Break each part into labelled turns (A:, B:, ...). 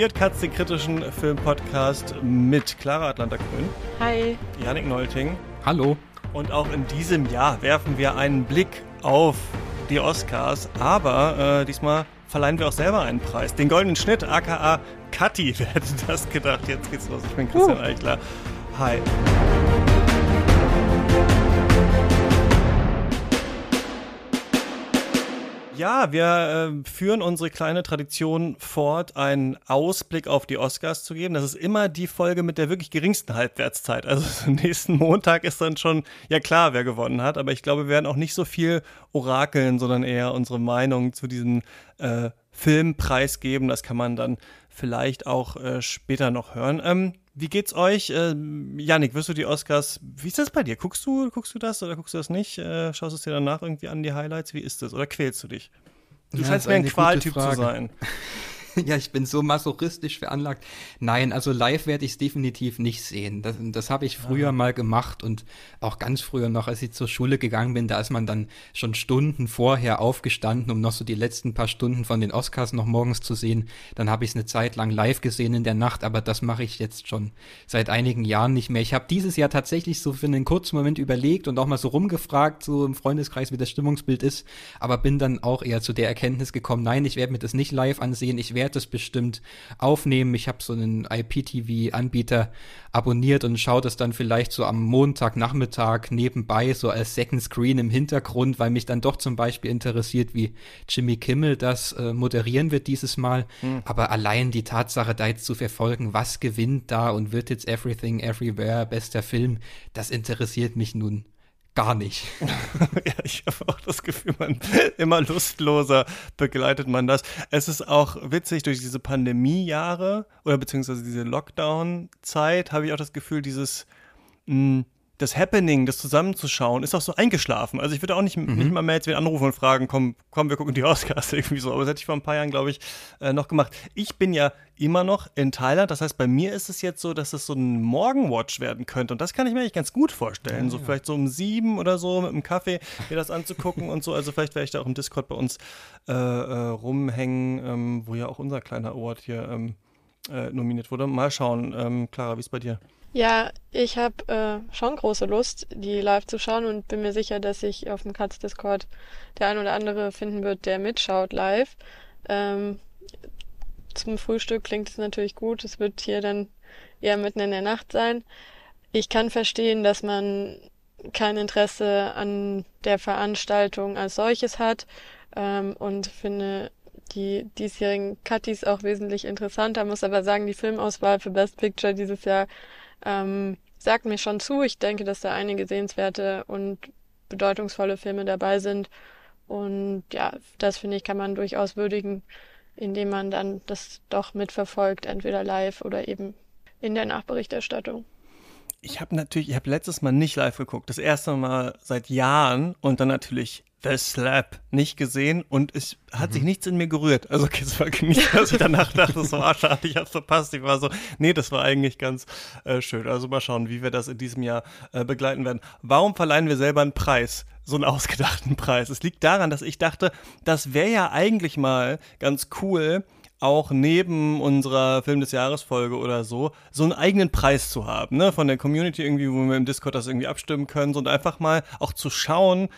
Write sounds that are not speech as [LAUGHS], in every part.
A: Irrt Katz, den kritischen Filmpodcast mit Clara Atlanta-Grün.
B: Hi.
A: Janik Neulting.
C: Hallo.
A: Und auch in diesem Jahr werfen wir einen Blick auf die Oscars, aber äh, diesmal verleihen wir auch selber einen Preis. Den Goldenen Schnitt, aka Kathi, [LAUGHS] wer hätte das gedacht? Jetzt geht's los. Ich bin Christian uh. Eichler. Hi. Ja, wir äh, führen unsere kleine Tradition fort, einen Ausblick auf die Oscars zu geben. Das ist immer die Folge mit der wirklich geringsten Halbwertszeit. Also [LAUGHS] nächsten Montag ist dann schon, ja klar, wer gewonnen hat. Aber ich glaube, wir werden auch nicht so viel orakeln, sondern eher unsere Meinung zu diesem äh, Film preisgeben. Das kann man dann vielleicht auch äh, später noch hören. Ähm, wie geht's euch? Äh, Janik, wirst du die Oscars, wie ist das bei dir? Guckst du, guckst du das oder guckst du das nicht? Äh, schaust du es dir danach irgendwie an, die Highlights? Wie ist das? Oder quälst du dich? Du ja, scheinst mir ein Qualtyp zu sein. [LAUGHS] [LAUGHS]
C: ja, ich bin so masochistisch veranlagt. Nein, also live werde ich es definitiv nicht sehen. Das, das habe ich früher ja. mal gemacht und auch ganz früher noch, als ich zur Schule gegangen bin, da ist man dann schon Stunden vorher aufgestanden, um noch so die letzten paar Stunden von den Oscars noch morgens zu sehen. Dann habe ich es eine Zeit lang live gesehen in der Nacht, aber das mache ich jetzt schon seit einigen Jahren nicht mehr. Ich habe dieses Jahr tatsächlich so für einen kurzen Moment überlegt und auch mal so rumgefragt, so im Freundeskreis, wie das Stimmungsbild ist, aber bin dann auch eher zu der Erkenntnis gekommen, nein, ich werde mir das nicht live ansehen, ich werde es bestimmt aufnehmen. Ich habe so einen IPTV-Anbieter abonniert und schaue das dann vielleicht so am Montagnachmittag nebenbei, so als Second Screen im Hintergrund, weil mich dann doch zum Beispiel interessiert, wie Jimmy Kimmel das äh, moderieren wird dieses Mal. Mhm. Aber allein die Tatsache, da jetzt zu verfolgen, was gewinnt da und wird jetzt Everything Everywhere bester Film, das interessiert mich nun gar nicht. [LAUGHS]
A: ja, ich habe auch das Gefühl, man immer lustloser begleitet man das. Es ist auch witzig, durch diese Pandemiejahre oder beziehungsweise diese Lockdown-Zeit habe ich auch das Gefühl, dieses mh, hm, das Happening, das zusammenzuschauen, ist auch so eingeschlafen. Also ich würde auch nicht, mhm. nicht mal mehr jetzt wieder anrufen und fragen, komm, komm, wir gucken die [LAUGHS] Oscars irgendwie so. Aber das hätte ich vor ein paar Jahren, glaube ich, äh, noch gemacht. Ich bin ja immer noch in Thailand. Das heißt, bei mir ist es jetzt so, dass es so ein Morgenwatch werden könnte. Und das kann ich mir eigentlich ganz gut vorstellen. Ja, so ja. vielleicht so um sieben oder so mit einem Kaffee mir das anzugucken und so. Also vielleicht werde ich da auch im Discord bei uns äh, äh, rumhängen, ähm, wo ja auch unser kleiner Award hier ähm, äh, nominiert wurde. Mal schauen. Ähm, Clara, wie ist es bei dir?
B: Ja, ich habe äh, schon große Lust, die live zu schauen und bin mir sicher, dass sich auf dem Katz Discord der ein oder andere finden wird, der mitschaut live. Ähm, zum Frühstück klingt es natürlich gut. Es wird hier dann eher mitten in der Nacht sein. Ich kann verstehen, dass man kein Interesse an der Veranstaltung als solches hat ähm, und finde die diesjährigen Cutties auch wesentlich interessanter, muss aber sagen, die Filmauswahl für Best Picture dieses Jahr ähm, sagt mir schon zu. Ich denke, dass da einige sehenswerte und bedeutungsvolle Filme dabei sind. Und ja, das finde ich, kann man durchaus würdigen, indem man dann das doch mitverfolgt, entweder live oder eben in der Nachberichterstattung.
A: Ich habe natürlich, ich habe letztes Mal nicht live geguckt, das erste Mal seit Jahren und dann natürlich The Slap nicht gesehen und es hat mhm. sich nichts in mir gerührt. Also okay, es war nicht, [LAUGHS] dass ich danach dachte, so war schade, ich hab's verpasst. Ich war so, nee, das war eigentlich ganz äh, schön. Also mal schauen, wie wir das in diesem Jahr äh, begleiten werden. Warum verleihen wir selber einen Preis? So einen ausgedachten Preis. Es liegt daran, dass ich dachte, das wäre ja eigentlich mal ganz cool, auch neben unserer Film des Jahres Folge oder so, so einen eigenen Preis zu haben, ne, von der Community irgendwie, wo wir im Discord das irgendwie abstimmen können, so, und einfach mal auch zu schauen,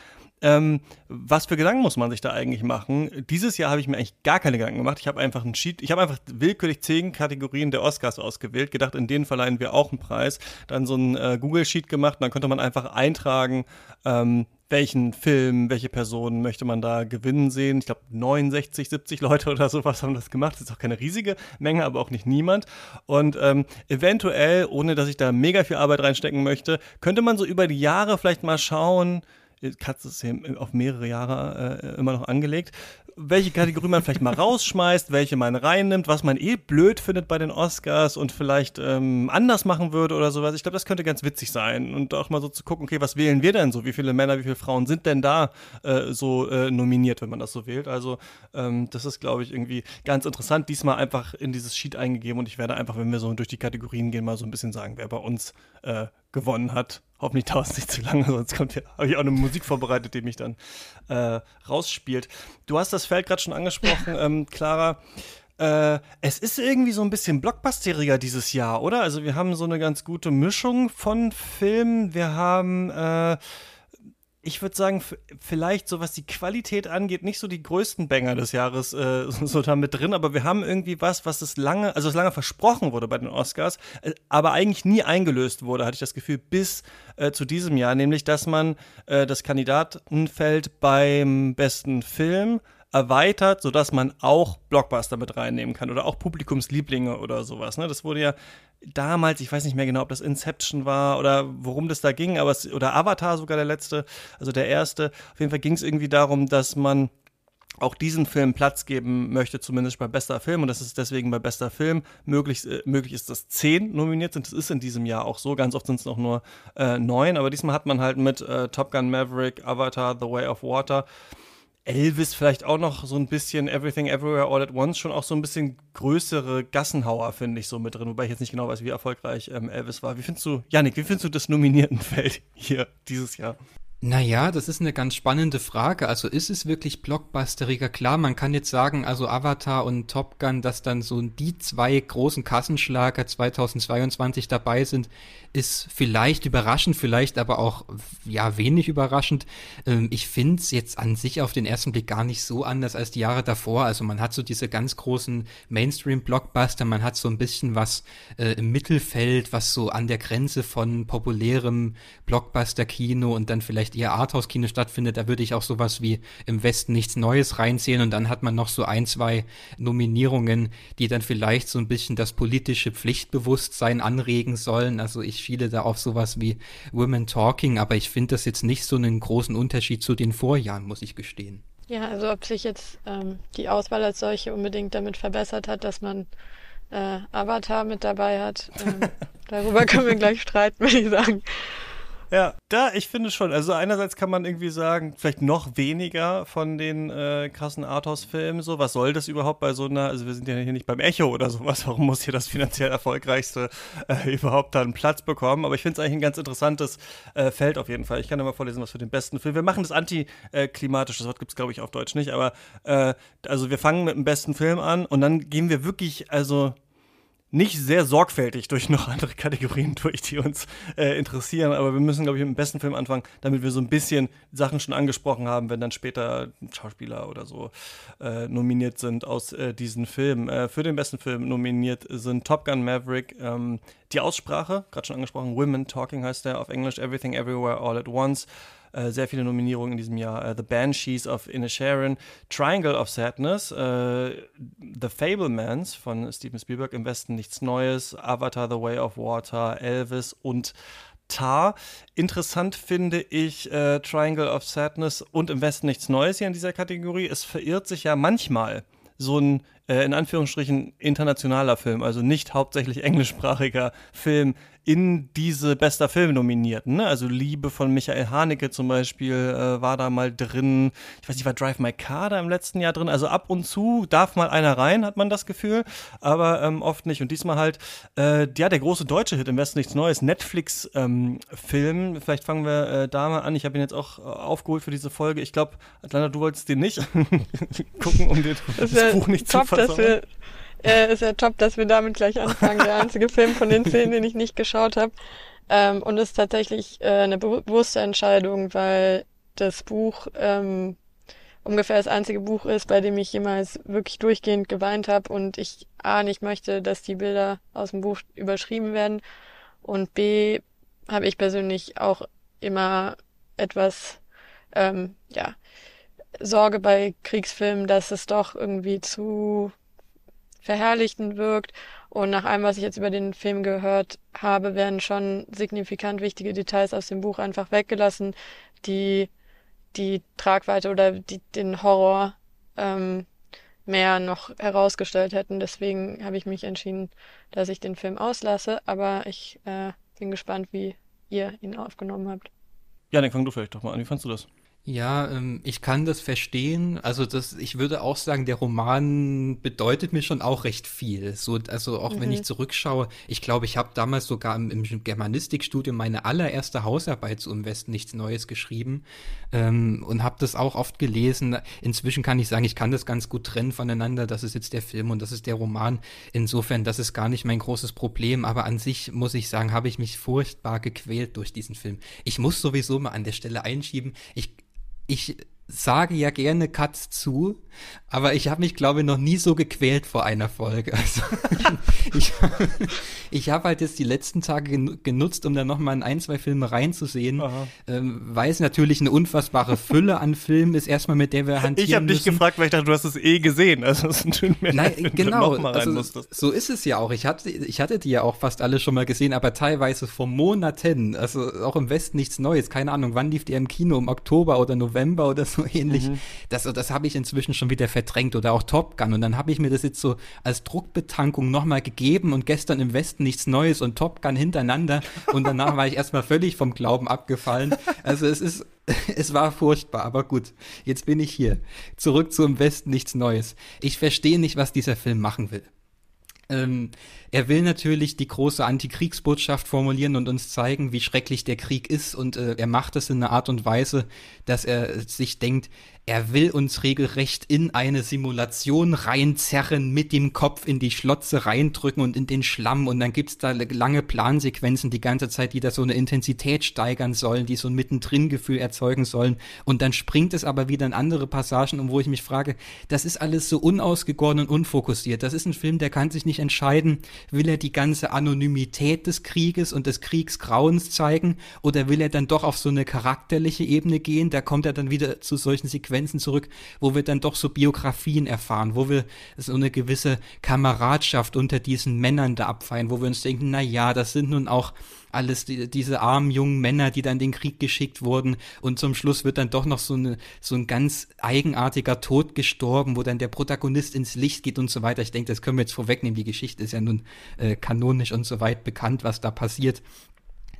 A: ähm, was für Gedanken muss man sich da eigentlich machen? Dieses Jahr habe ich mir eigentlich gar keine Gedanken gemacht. Ich habe einfach einen Sheet, ich habe einfach willkürlich zehn Kategorien der Oscars ausgewählt, gedacht, in denen verleihen wir auch einen Preis. Dann so ein äh, Google-Sheet gemacht und dann konnte man einfach eintragen, ähm, welchen Film, welche Personen möchte man da gewinnen sehen. Ich glaube, 69, 70 Leute oder sowas haben das gemacht. Das ist auch keine riesige Menge, aber auch nicht niemand. Und ähm, eventuell, ohne dass ich da mega viel Arbeit reinstecken möchte, könnte man so über die Jahre vielleicht mal schauen, Katze ist hier auf mehrere Jahre äh, immer noch angelegt, welche Kategorie man vielleicht mal [LAUGHS] rausschmeißt, welche man reinnimmt, was man eh blöd findet bei den Oscars und vielleicht ähm, anders machen würde oder sowas. Ich glaube, das könnte ganz witzig sein und auch mal so zu gucken, okay, was wählen wir denn so? Wie viele Männer, wie viele Frauen sind denn da äh, so äh, nominiert, wenn man das so wählt? Also ähm, das ist, glaube ich, irgendwie ganz interessant. Diesmal einfach in dieses Sheet eingegeben und ich werde einfach, wenn wir so durch die Kategorien gehen, mal so ein bisschen sagen, wer bei uns äh, gewonnen hat. Hoffentlich dauert es nicht zu lange, [LAUGHS] sonst kommt ja, habe ich auch eine Musik vorbereitet, die mich dann äh, rausspielt. Du hast das Feld gerade schon angesprochen, ähm, Clara. äh, es ist irgendwie so ein bisschen blockbusteriger dieses Jahr, oder? Also wir haben so eine ganz gute Mischung von Filmen. Wir haben äh, ich würde sagen, vielleicht so was die Qualität angeht, nicht so die größten Banger des Jahres äh, [LAUGHS] so da mit drin, aber wir haben irgendwie was, was es lange, also es lange versprochen wurde bei den Oscars, äh, aber eigentlich nie eingelöst wurde, hatte ich das Gefühl, bis äh, zu diesem Jahr, nämlich, dass man äh, das Kandidatenfeld beim besten Film erweitert, sodass man auch Blockbuster mit reinnehmen kann oder auch Publikumslieblinge oder sowas. Ne? Das wurde ja damals, ich weiß nicht mehr genau, ob das Inception war oder worum das da ging, aber es, oder Avatar sogar der letzte, also der erste. Auf jeden Fall ging es irgendwie darum, dass man auch diesen Film Platz geben möchte, zumindest bei bester Film. Und das ist deswegen bei bester Film möglich, äh, möglich ist, dass zehn nominiert sind. Das ist in diesem Jahr auch so. Ganz oft sind es noch nur äh, neun. Aber diesmal hat man halt mit äh, Top Gun Maverick, Avatar, The Way of Water Elvis vielleicht auch noch so ein bisschen Everything Everywhere All at Once schon auch so ein bisschen größere Gassenhauer, finde ich, so mit drin, wobei ich jetzt nicht genau weiß, wie erfolgreich ähm, Elvis war. Wie findest du, Janik, wie findest du das Nominiertenfeld [LAUGHS] hier dieses Jahr?
C: Naja, das ist eine ganz spannende Frage. Also ist es wirklich blockbusteriger? Klar, man kann jetzt sagen, also Avatar und Top Gun, dass dann so die zwei großen Kassenschlager 2022 dabei sind, ist vielleicht überraschend, vielleicht aber auch ja wenig überraschend. Ähm, ich finde es jetzt an sich auf den ersten Blick gar nicht so anders als die Jahre davor. Also man hat so diese ganz großen Mainstream-Blockbuster, man hat so ein bisschen was äh, im Mittelfeld, was so an der Grenze von populärem Blockbuster-Kino und dann vielleicht eher Arthouse-Kino stattfindet. Da würde ich auch sowas wie im Westen nichts Neues reinzählen und dann hat man noch so ein, zwei Nominierungen, die dann vielleicht so ein bisschen das politische Pflichtbewusstsein anregen sollen. Also ich viele da auf sowas wie Women Talking, aber ich finde das jetzt nicht so einen großen Unterschied zu den Vorjahren, muss ich gestehen.
B: Ja, also ob sich jetzt ähm, die Auswahl als solche unbedingt damit verbessert hat, dass man äh, Avatar mit dabei hat, ähm, [LAUGHS] darüber können wir gleich streiten, würde ich sagen.
A: Ja, da, ich finde schon. Also einerseits kann man irgendwie sagen, vielleicht noch weniger von den äh, krassen Arthouse-Filmen so. Was soll das überhaupt bei so einer, also wir sind ja hier nicht beim Echo oder sowas, [LAUGHS] warum muss hier das finanziell erfolgreichste äh, überhaupt da einen Platz bekommen? Aber ich finde es eigentlich ein ganz interessantes äh, Feld auf jeden Fall. Ich kann ja mal vorlesen, was für den besten Film. Wir machen das antiklimatisch, das Wort gibt es, glaube ich, auf Deutsch nicht, aber äh, also wir fangen mit dem besten Film an und dann gehen wir wirklich, also nicht sehr sorgfältig durch noch andere Kategorien [LAUGHS] durch, die uns äh, interessieren. Aber wir müssen, glaube ich, mit dem besten Film anfangen, damit wir so ein bisschen Sachen schon angesprochen haben, wenn dann später Schauspieler oder so äh, nominiert sind aus äh, diesen Filmen. Äh, für den besten Film nominiert sind Top Gun Maverick, ähm, die Aussprache, gerade schon angesprochen, Women Talking heißt der auf Englisch, Everything Everywhere All at Once. Äh, sehr viele Nominierungen in diesem Jahr. Uh, The Banshees of Inisherin, Triangle of Sadness, uh, The Fablemans von Steven Spielberg, Im Westen nichts Neues, Avatar, The Way of Water, Elvis und Tar. Interessant finde ich äh, Triangle of Sadness und Im Westen nichts Neues hier in dieser Kategorie. Es verirrt sich ja manchmal so ein äh, in Anführungsstrichen internationaler Film, also nicht hauptsächlich [LAUGHS] englischsprachiger Film, in diese bester Film nominierten. Ne? Also Liebe von Michael Haneke zum Beispiel äh, war da mal drin. Ich weiß nicht, war Drive My Car da im letzten Jahr drin. Also ab und zu darf mal einer rein, hat man das Gefühl, aber ähm, oft nicht. Und diesmal halt, äh, ja, der große deutsche Hit im Westen nichts Neues, Netflix-Film. Ähm, Vielleicht fangen wir äh, da mal an. Ich habe ihn jetzt auch äh, aufgeholt für diese Folge. Ich glaube, Atlanta, du wolltest den nicht [LAUGHS] gucken, um dir das, das Buch nicht zu versauen.
B: Äh, ist ja top, dass wir damit gleich anfangen. Der einzige Film von den zehn, den ich nicht geschaut habe. Ähm, und ist tatsächlich äh, eine bewusste Entscheidung, weil das Buch ähm, ungefähr das einzige Buch ist, bei dem ich jemals wirklich durchgehend geweint habe und ich A nicht möchte, dass die Bilder aus dem Buch überschrieben werden und B habe ich persönlich auch immer etwas ähm, ja Sorge bei Kriegsfilmen, dass es doch irgendwie zu verherrlichten wirkt. Und nach allem, was ich jetzt über den Film gehört habe, werden schon signifikant wichtige Details aus dem Buch einfach weggelassen, die die Tragweite oder die, den Horror ähm, mehr noch herausgestellt hätten. Deswegen habe ich mich entschieden, dass ich den Film auslasse. Aber ich äh, bin gespannt, wie ihr ihn aufgenommen habt.
A: Ja, dann fang du vielleicht doch mal an. Wie fandst du das?
C: Ja, ähm, ich kann das verstehen. Also das, ich würde auch sagen, der Roman bedeutet mir schon auch recht viel. So, also auch mhm. wenn ich zurückschaue, ich glaube, ich habe damals sogar im, im Germanistikstudium meine allererste Hausarbeit zu Im Westen nichts Neues geschrieben ähm, und habe das auch oft gelesen. Inzwischen kann ich sagen, ich kann das ganz gut trennen voneinander. Das ist jetzt der Film und das ist der Roman. Insofern, das ist gar nicht mein großes Problem. Aber an sich muss ich sagen, habe ich mich furchtbar gequält durch diesen Film. Ich muss sowieso mal an der Stelle einschieben. Ich ich sage ja gerne Cuts zu, aber ich habe mich, glaube ich, noch nie so gequält vor einer Folge. [LAUGHS] Also ich, ich habe halt jetzt die letzten Tage genutzt, um dann nochmal in ein, zwei Filme reinzusehen, ähm, weil es natürlich eine unfassbare Fülle an Filmen ist, erstmal mit der wir hantieren
A: Ich habe dich gefragt, weil ich dachte, du hast es eh gesehen. Also es tut mir
C: Nein, leid, genau, also, so ist es ja auch. Ich hatte, ich hatte die ja auch fast alle schon mal gesehen, aber teilweise vor Monaten. Also auch im Westen nichts Neues. Keine Ahnung, wann lief die im Kino? Im Oktober oder November oder so [LAUGHS] ähnlich. Mhm. Das, das habe ich inzwischen schon wieder verdrängt oder auch Top Gun. Und dann habe ich mir das jetzt so als Druckbetankung nochmal gegeben und gestern im Westen nichts Neues und Top Gun hintereinander. Und danach war ich erstmal völlig vom Glauben abgefallen. Also es ist, [LAUGHS] es war furchtbar, aber gut. Jetzt bin ich hier. Zurück zum Westen nichts Neues. Ich verstehe nicht, was dieser Film machen will. Ähm, er will natürlich die große Antikriegsbotschaft formulieren und uns zeigen, wie schrecklich der Krieg ist. Und äh, er macht es in einer Art und Weise, dass er sich denkt, er will uns regelrecht in eine Simulation reinzerren, mit dem Kopf in die Schlotze reindrücken und in den Schlamm. Und dann gibt's da lange Plansequenzen die ganze Zeit, die da so eine Intensität steigern sollen, die so ein Mittendrin-Gefühl erzeugen sollen. Und dann springt es aber wieder in andere Passagen, um wo ich mich frage, das ist alles so unausgegoren und unfokussiert. Das ist ein Film, der kann sich nicht entscheiden, will er die ganze Anonymität des Krieges und des Kriegsgrauens zeigen oder will er dann doch auf so eine charakterliche Ebene gehen? Da kommt er dann wieder zu solchen Sequenzen Sequenzen zurück, wo wir dann doch so Biografien erfahren, wo wir so eine gewisse Kameradschaft unter diesen Männern da abfeiern, wo wir uns denken, na ja, das sind nun auch alles die, diese armen jungen Männer, die dann in den Krieg geschickt wurden und zum Schluss wird dann doch noch so eine so ein ganz eigenartiger Tod gestorben, wo dann der Protagonist ins Licht geht und so weiter. Ich denke, das können wir jetzt vorwegnehmen. Die Geschichte ist ja nun äh, kanonisch und so weit bekannt, was da passiert.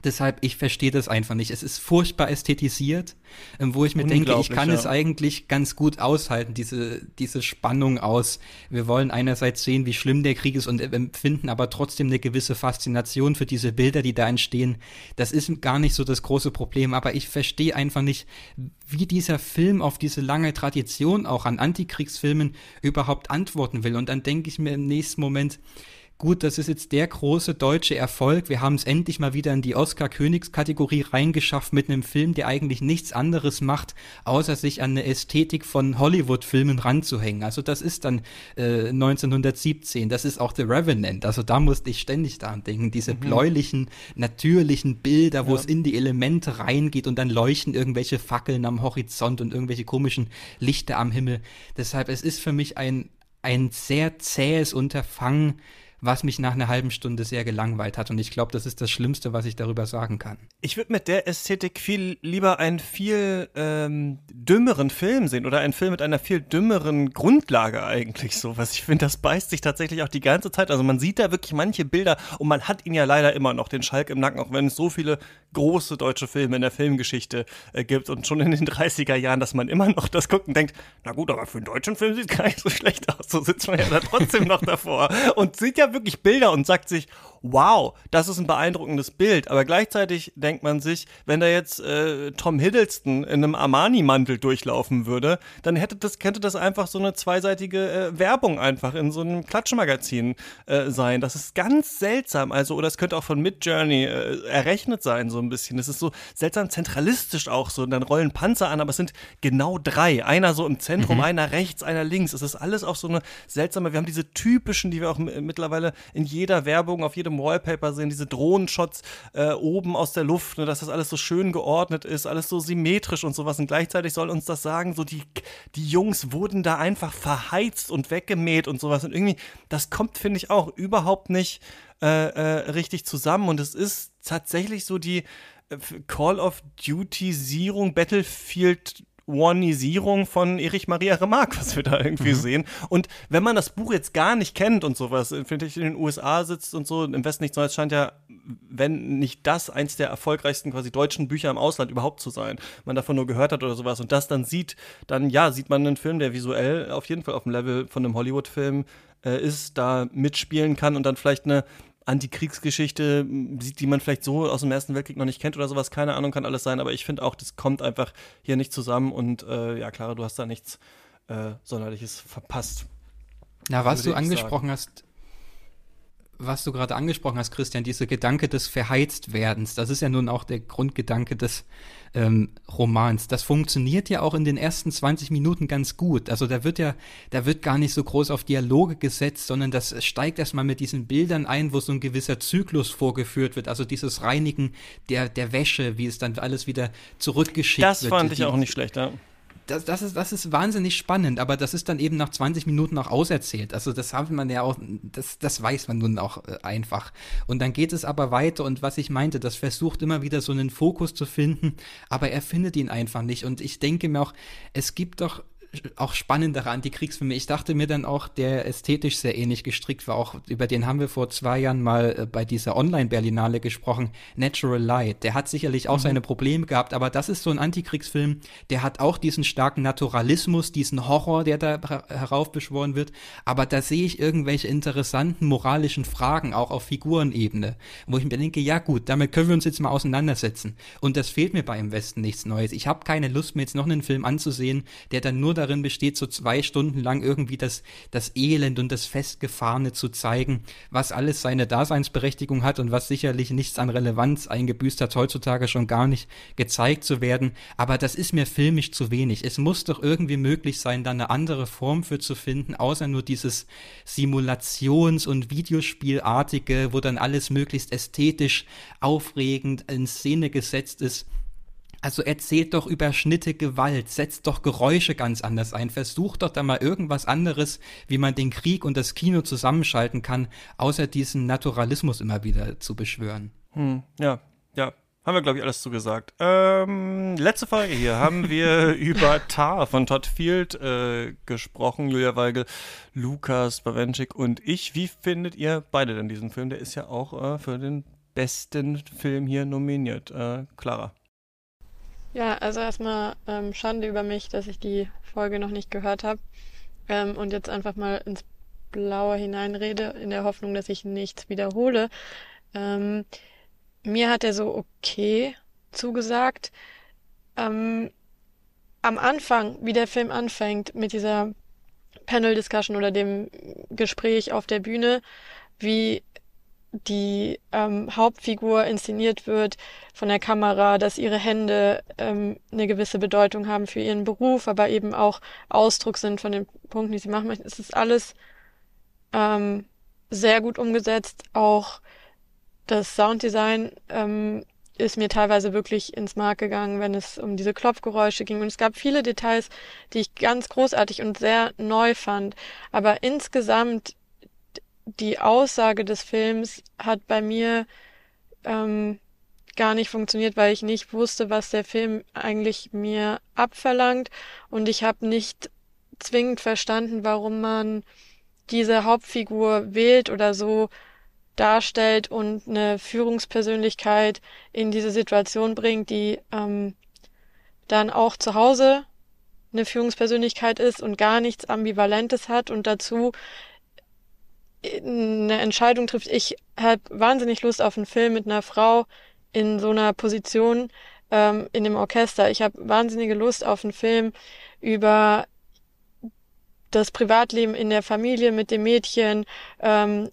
C: Deshalb, ich verstehe das einfach nicht. Es ist furchtbar ästhetisiert, ähm, wo ich mir denke, ich kann ja. es eigentlich ganz gut aushalten, diese, diese Spannung aus. Wir wollen einerseits sehen, wie schlimm der Krieg ist und empfinden aber trotzdem eine gewisse Faszination für diese Bilder, die da entstehen. Das ist gar nicht so das große Problem, aber ich verstehe einfach nicht, wie dieser Film auf diese lange Tradition auch an Antikriegsfilmen überhaupt antworten will. Und dann denke ich mir im nächsten Moment, gut, das ist jetzt der große deutsche Erfolg. Wir haben es endlich mal wieder in die Oscar-Königskategorie reingeschafft mit einem Film, der eigentlich nichts anderes macht, außer sich an eine Ästhetik von Hollywood-Filmen ranzuhängen. Also das ist dann äh, 1917, das ist auch The Revenant. Also da musste ich ständig daran denken, diese mhm. bläulichen, natürlichen Bilder, wo ja. es in die Elemente reingeht und dann leuchten irgendwelche Fackeln am Horizont und irgendwelche komischen Lichter am Himmel. Deshalb, es ist für mich ein, ein sehr zähes Unterfangen, was mich nach einer halben Stunde sehr gelangweilt hat. Und ich glaube, das ist das Schlimmste, was ich darüber sagen kann.
A: Ich würde mit der Ästhetik viel lieber einen viel ähm, dümmeren Film sehen oder einen Film mit einer viel dümmeren Grundlage eigentlich so. Was ich finde, das beißt sich tatsächlich auch die ganze Zeit. Also man sieht da wirklich manche Bilder und man hat ihn ja leider immer noch, den Schalk im Nacken, auch wenn es so viele große deutsche Filme in der Filmgeschichte äh, gibt und schon in den 30er Jahren, dass man immer noch das guckt und denkt, na gut, aber für einen deutschen Film sieht es gar nicht so schlecht aus. So sitzt man ja da trotzdem noch davor und sieht ja wirklich Bilder und sagt sich, wow, das ist ein beeindruckendes Bild. Aber gleichzeitig denkt man sich, wenn da jetzt äh, Tom Hiddleston in einem Armani-Mantel durchlaufen würde, dann hätte das, könnte das einfach so eine zweiseitige äh, Werbung einfach in so einem Klatschmagazin äh, sein. Das ist ganz seltsam. Also, oder es könnte auch von Midjourney äh, errechnet sein, so ein bisschen. Es ist so seltsam zentralistisch auch so. Und dann rollen Panzer an, aber es sind genau drei. Einer so im Zentrum, mhm. einer rechts, einer links. Es ist alles auch so eine seltsame, wir haben diese typischen, die wir auch mittlerweile in jeder Werbung, auf jedem im Wallpaper sehen, diese Drohnenshots äh, oben aus der Luft, ne, dass das alles so schön geordnet ist, alles so symmetrisch und sowas. Und gleichzeitig soll uns das sagen, so die, die Jungs wurden da einfach verheizt und weggemäht und sowas. Und irgendwie, das kommt, finde ich, auch überhaupt nicht äh, äh, richtig zusammen. Und es ist tatsächlich so die äh, Call of Duty-Sierung, Battlefield Onisierung von Erich Maria Remarque, was wir da irgendwie mhm. sehen. Und wenn man das Buch jetzt gar nicht kennt und sowas, finde ich, in den USA sitzt und so, im Westen nichts Neues scheint ja wenn nicht das eins der erfolgreichsten quasi deutschen Bücher im Ausland überhaupt zu sein. Man davon nur gehört hat oder sowas und das dann sieht, dann ja, sieht man einen Film, der visuell auf jeden Fall auf dem Level von einem Hollywood-Film äh, ist, da mitspielen kann und dann vielleicht eine Antikriegsgeschichte sieht, die man vielleicht so aus dem Ersten Weltkrieg noch nicht kennt oder sowas. Keine Ahnung, kann alles sein. Aber ich finde auch, das kommt einfach hier nicht zusammen. Und äh, ja, Clara, du hast da nichts äh, Sonderliches verpasst.
C: Na, was du angesprochen sagen. hast, was du gerade angesprochen hast, Christian, diese Gedanke des Verheiztwerdens, das ist ja nun auch der Grundgedanke des ähm, Romans. Das funktioniert ja auch in den ersten 20 Minuten ganz gut. Also da wird ja, da wird gar nicht so groß auf Dialoge gesetzt, sondern das steigt erstmal mit diesen Bildern ein, wo so ein gewisser Zyklus vorgeführt wird. Also dieses Reinigen der, der Wäsche, wie es dann alles wieder zurückgeschickt
A: das wird. Das fand ich auch nicht schlecht, ja
C: das, das, ist, das ist wahnsinnig spannend, aber das ist dann eben nach 20 Minuten auch auserzählt. Also das hat man ja auch, das, das weiß man nun auch äh, einfach. Und dann geht es aber weiter und was ich meinte, das versucht immer wieder so einen Fokus zu finden, aber er findet ihn einfach nicht. Und ich denke mir auch, es gibt doch auch spannendere Antikriegsfilme. Ich dachte mir dann auch, der ästhetisch sehr ähnlich gestrickt war, auch über den haben wir vor zwei Jahren mal äh, bei dieser Online-Berlinale gesprochen, Natural Light. Der hat sicherlich auch mhm. seine Probleme gehabt, aber das ist so ein Antikriegsfilm, der hat auch diesen starken Naturalismus, diesen Horror, der da heraufbeschworen wird, aber da sehe ich irgendwelche interessanten moralischen Fragen, auch auf Figurenebene, wo ich mir denke, ja gut, damit können wir uns jetzt mal auseinandersetzen. Und das fehlt mir bei Im Westen nichts Neues. Ich habe keine Lust, mir jetzt noch einen Film anzusehen, der dann nur darin besteht, so zwei Stunden lang irgendwie das, das Elend und das Festgefahrene zu zeigen, was alles seine Daseinsberechtigung hat und was sicherlich nichts an Relevanz eingebüßt hat, heutzutage schon gar nicht gezeigt zu werden. Aber das ist mir filmisch zu wenig. Es muss doch irgendwie möglich sein, da eine andere Form für zu finden, außer nur dieses Simulations- und Videospielartige, wo dann alles möglichst ästhetisch aufregend in Szene gesetzt ist. Also erzählt doch über Schnitte Gewalt, setzt doch Geräusche ganz anders ein, versucht doch da mal irgendwas anderes, wie man den Krieg und das Kino zusammenschalten kann, außer diesen Naturalismus immer wieder zu beschwören.
A: Hm, ja, ja, haben wir, glaube ich, alles zu gesagt. Ähm, letzte Frage hier. Haben [LAUGHS] wir über Tar von Todd Field äh, gesprochen, Julia Weigel, Lukas Bawenschik und ich. Wie findet ihr beide denn diesen Film? Der ist ja auch äh, für den besten Film hier nominiert. Äh, Clara.
B: Ja, also erstmal ähm, Schande über mich, dass ich die Folge noch nicht gehört habe ähm, und jetzt einfach mal ins Blaue hineinrede, in der Hoffnung, dass ich nichts wiederhole. Ähm, mir hat er so okay zugesagt. Ähm, am Anfang, wie der Film anfängt, mit dieser Panel-Discussion oder dem Gespräch auf der Bühne, wie die ähm, Hauptfigur inszeniert wird von der Kamera, dass ihre Hände ähm, eine gewisse Bedeutung haben für ihren Beruf, aber eben auch Ausdruck sind von den Punkten, die sie machen möchten. Es ist alles ähm, sehr gut umgesetzt. Auch das Sounddesign ähm, ist mir teilweise wirklich ins Mark gegangen, wenn es um diese Klopfgeräusche ging. Und es gab viele Details, die ich ganz großartig und sehr neu fand. Aber insgesamt die Aussage des Films hat bei mir ähm, gar nicht funktioniert, weil ich nicht wusste, was der Film eigentlich mir abverlangt. Und ich habe nicht zwingend verstanden, warum man diese Hauptfigur wählt oder so darstellt und eine Führungspersönlichkeit in diese Situation bringt, die ähm, dann auch zu Hause eine Führungspersönlichkeit ist und gar nichts Ambivalentes hat. Und dazu eine Entscheidung trifft. Ich habe wahnsinnig Lust auf einen Film mit einer Frau in so einer Position ähm, in dem Orchester. Ich habe wahnsinnige Lust auf einen Film über das Privatleben in der Familie mit dem Mädchen. Ähm,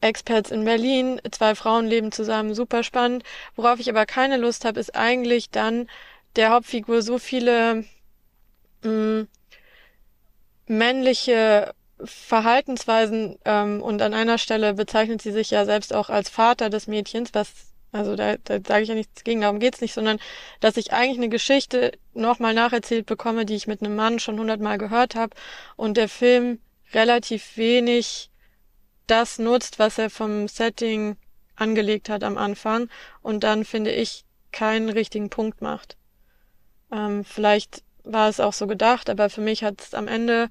B: Experts in Berlin, zwei Frauen leben zusammen, super spannend. Worauf ich aber keine Lust habe, ist eigentlich dann der Hauptfigur so viele mh, mm, männliche Verhaltensweisen ähm, und an einer Stelle bezeichnet sie sich ja selbst auch als Vater des Mädchens, was also da, da sage ich ja nichts gegen, darum geht's nicht, sondern dass ich eigentlich eine Geschichte nochmal nacherzählt bekomme, die ich mit einem Mann schon hundertmal gehört habe und der Film relativ wenig das nutzt, was er vom Setting angelegt hat am Anfang und dann finde ich keinen richtigen Punkt macht. Ähm, vielleicht war es auch so gedacht, aber für mich hat es am Ende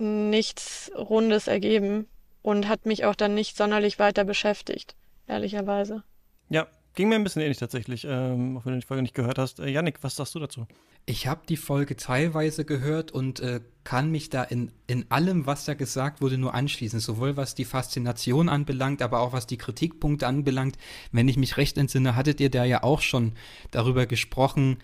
B: nichts Rundes ergeben. und hat mich auch dann nicht sonderlich weiter beschäftigt, ehrlicherweise.
A: Ja, ging mir ein bisschen ähnlich tatsächlich, ähm, auch wenn du die Folge nicht gehört hast. Äh, Yannick, was sagst du dazu?
C: Ich habe die Folge teilweise gehört und äh, kann mich da in, in allem, was da gesagt wurde, nur anschließen. Sowohl was die Faszination anbelangt, aber auch was die Kritikpunkte anbelangt. Wenn ich mich recht entsinne, hattet ihr da ja auch schon darüber gesprochen,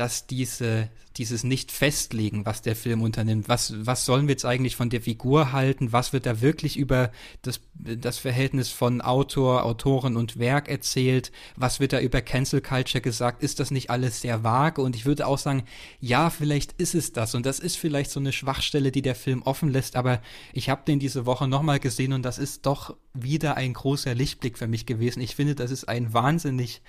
C: dass diese, dieses Nicht-Festlegen, was der Film unternimmt, was, was sollen wir jetzt eigentlich von der Figur halten, was wird da wirklich über das, das Verhältnis von Autor, Autorin und Werk erzählt, was wird da über Cancel Culture gesagt, ist das nicht alles sehr vage? Und ich würde auch sagen, ja, vielleicht ist es das. Und das ist vielleicht so eine Schwachstelle, die der Film offen lässt, aber ich habe den diese Woche nochmal gesehen und das ist doch wieder ein großer Lichtblick für mich gewesen. Ich finde, das ist ein wahnsinnig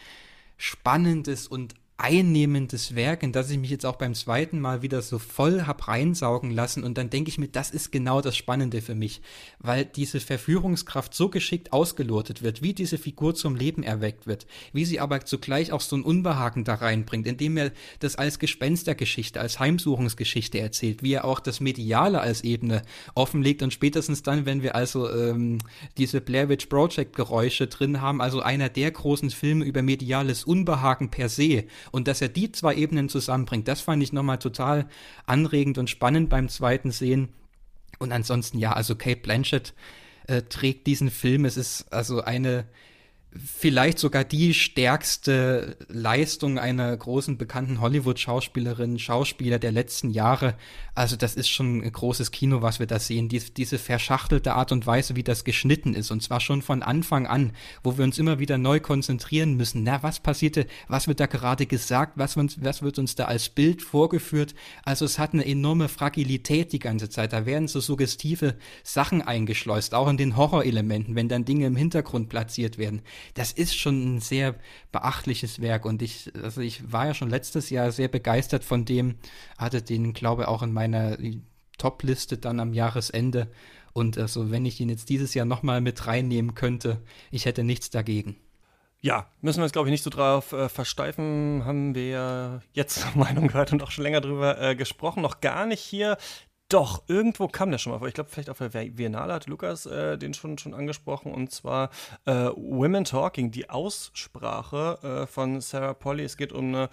C: spannendes und einnehmendes Werk, in das ich mich jetzt auch beim zweiten Mal wieder so voll hab reinsaugen lassen. Und dann denke ich mir, das ist genau das Spannende für mich, weil diese Verführungskraft so geschickt ausgelotet wird, wie diese Figur zum Leben erweckt wird, wie sie aber zugleich auch so ein Unbehagen da reinbringt, indem er das als Gespenstergeschichte, als Heimsuchungsgeschichte erzählt, wie er auch das Mediale als Ebene offenlegt und spätestens dann, wenn wir also ähm, diese Blair Witch Project Geräusche drin haben, also einer der großen Filme über mediales Unbehagen per se und dass er die zwei Ebenen zusammenbringt, das fand ich nochmal total anregend und spannend beim zweiten Sehen. Und ansonsten, ja, also Kate Blanchett äh, trägt diesen Film. Es ist also eine vielleicht sogar die stärkste Leistung einer großen bekannten Hollywood-Schauspielerin, Schauspieler der letzten Jahre. Also das ist schon ein großes Kino, was wir da sehen. Dies, diese verschachtelte Art und Weise, wie das geschnitten ist. Und zwar schon von Anfang an, wo wir uns immer wieder neu konzentrieren müssen. Na, was passierte? Was wird da gerade gesagt? Was, was wird uns da als Bild vorgeführt? Also es hat eine enorme Fragilität die ganze Zeit. Da werden so suggestive Sachen eingeschleust, auch in den Horrorelementen, wenn dann Dinge im Hintergrund platziert werden das ist schon ein sehr beachtliches Werk und ich, also ich war ja schon letztes Jahr sehr begeistert von dem, hatte den, glaube ich, auch in meiner Top-Liste dann am Jahresende und also wenn ich ihn jetzt dieses Jahr nochmal mit reinnehmen könnte, ich hätte nichts dagegen.
A: Ja, müssen wir uns, glaube ich, nicht so drauf äh, versteifen. Haben wir jetzt [LAUGHS] Meinung gehört und auch schon länger drüber äh, gesprochen. Noch gar nicht hier doch, irgendwo kam der schon mal vor. Ich glaube, vielleicht auf der Biennale hat Lukas äh, den schon, schon angesprochen. Und zwar äh, Women Talking, die Aussprache äh, von Sarah Polly. Es geht um eine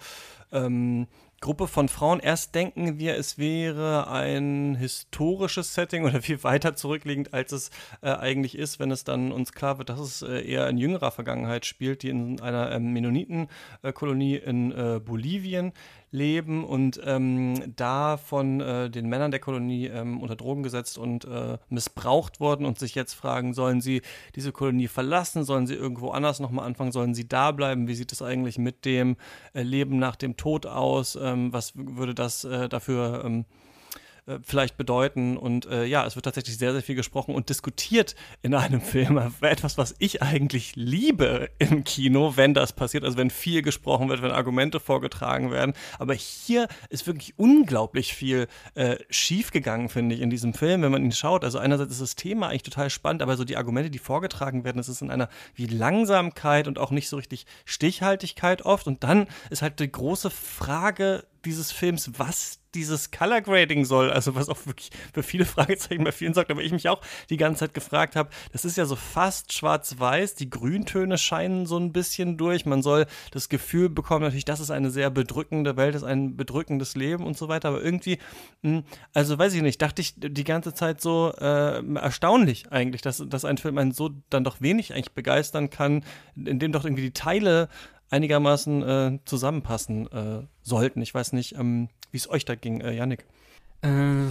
A: ähm, Gruppe von Frauen. Erst denken wir, es wäre ein historisches Setting oder viel weiter zurückliegend, als es äh, eigentlich ist, wenn es dann uns klar wird, dass es äh, eher in jüngerer Vergangenheit spielt, die in einer ähm, Mennonitenkolonie in äh, Bolivien leben und ähm, da von äh, den Männern der Kolonie ähm, unter Drogen gesetzt und äh, missbraucht worden und sich jetzt fragen, sollen sie diese Kolonie verlassen, sollen sie irgendwo anders nochmal anfangen, sollen sie da bleiben, wie sieht es eigentlich mit dem äh, Leben nach dem Tod aus, ähm, was würde das äh, dafür ähm, äh, vielleicht bedeuten. Und äh, ja, es wird tatsächlich sehr, sehr viel gesprochen und diskutiert in einem Film. [LAUGHS] Etwas, was ich eigentlich liebe im Kino, wenn das passiert. Also wenn viel gesprochen wird, wenn Argumente vorgetragen werden. Aber hier ist wirklich unglaublich viel äh, schiefgegangen, finde ich, in diesem Film, wenn man ihn schaut. Also einerseits ist das Thema eigentlich total spannend, aber so die Argumente, die vorgetragen werden, das ist in einer wie Langsamkeit und auch nicht so richtig Stichhaltigkeit oft. Und dann ist halt die große Frage dieses Films, was dieses Color Grading soll, also was auch wirklich für viele Fragezeichen bei vielen sorgt, aber ich mich auch die ganze Zeit gefragt habe, das ist ja so fast schwarz-weiß, die Grüntöne scheinen so ein bisschen durch, man soll das Gefühl bekommen, natürlich, das ist eine sehr bedrückende Welt, das ist ein bedrückendes Leben und so weiter, aber irgendwie, hm, also weiß ich nicht, dachte ich die ganze Zeit so äh, erstaunlich eigentlich, dass, dass ein Film einen so dann doch wenig eigentlich begeistern kann, indem doch irgendwie die Teile einigermaßen äh, zusammenpassen äh, sollten. Ich weiß nicht, ähm, wie es euch da ging, äh, Yannick.
C: Äh,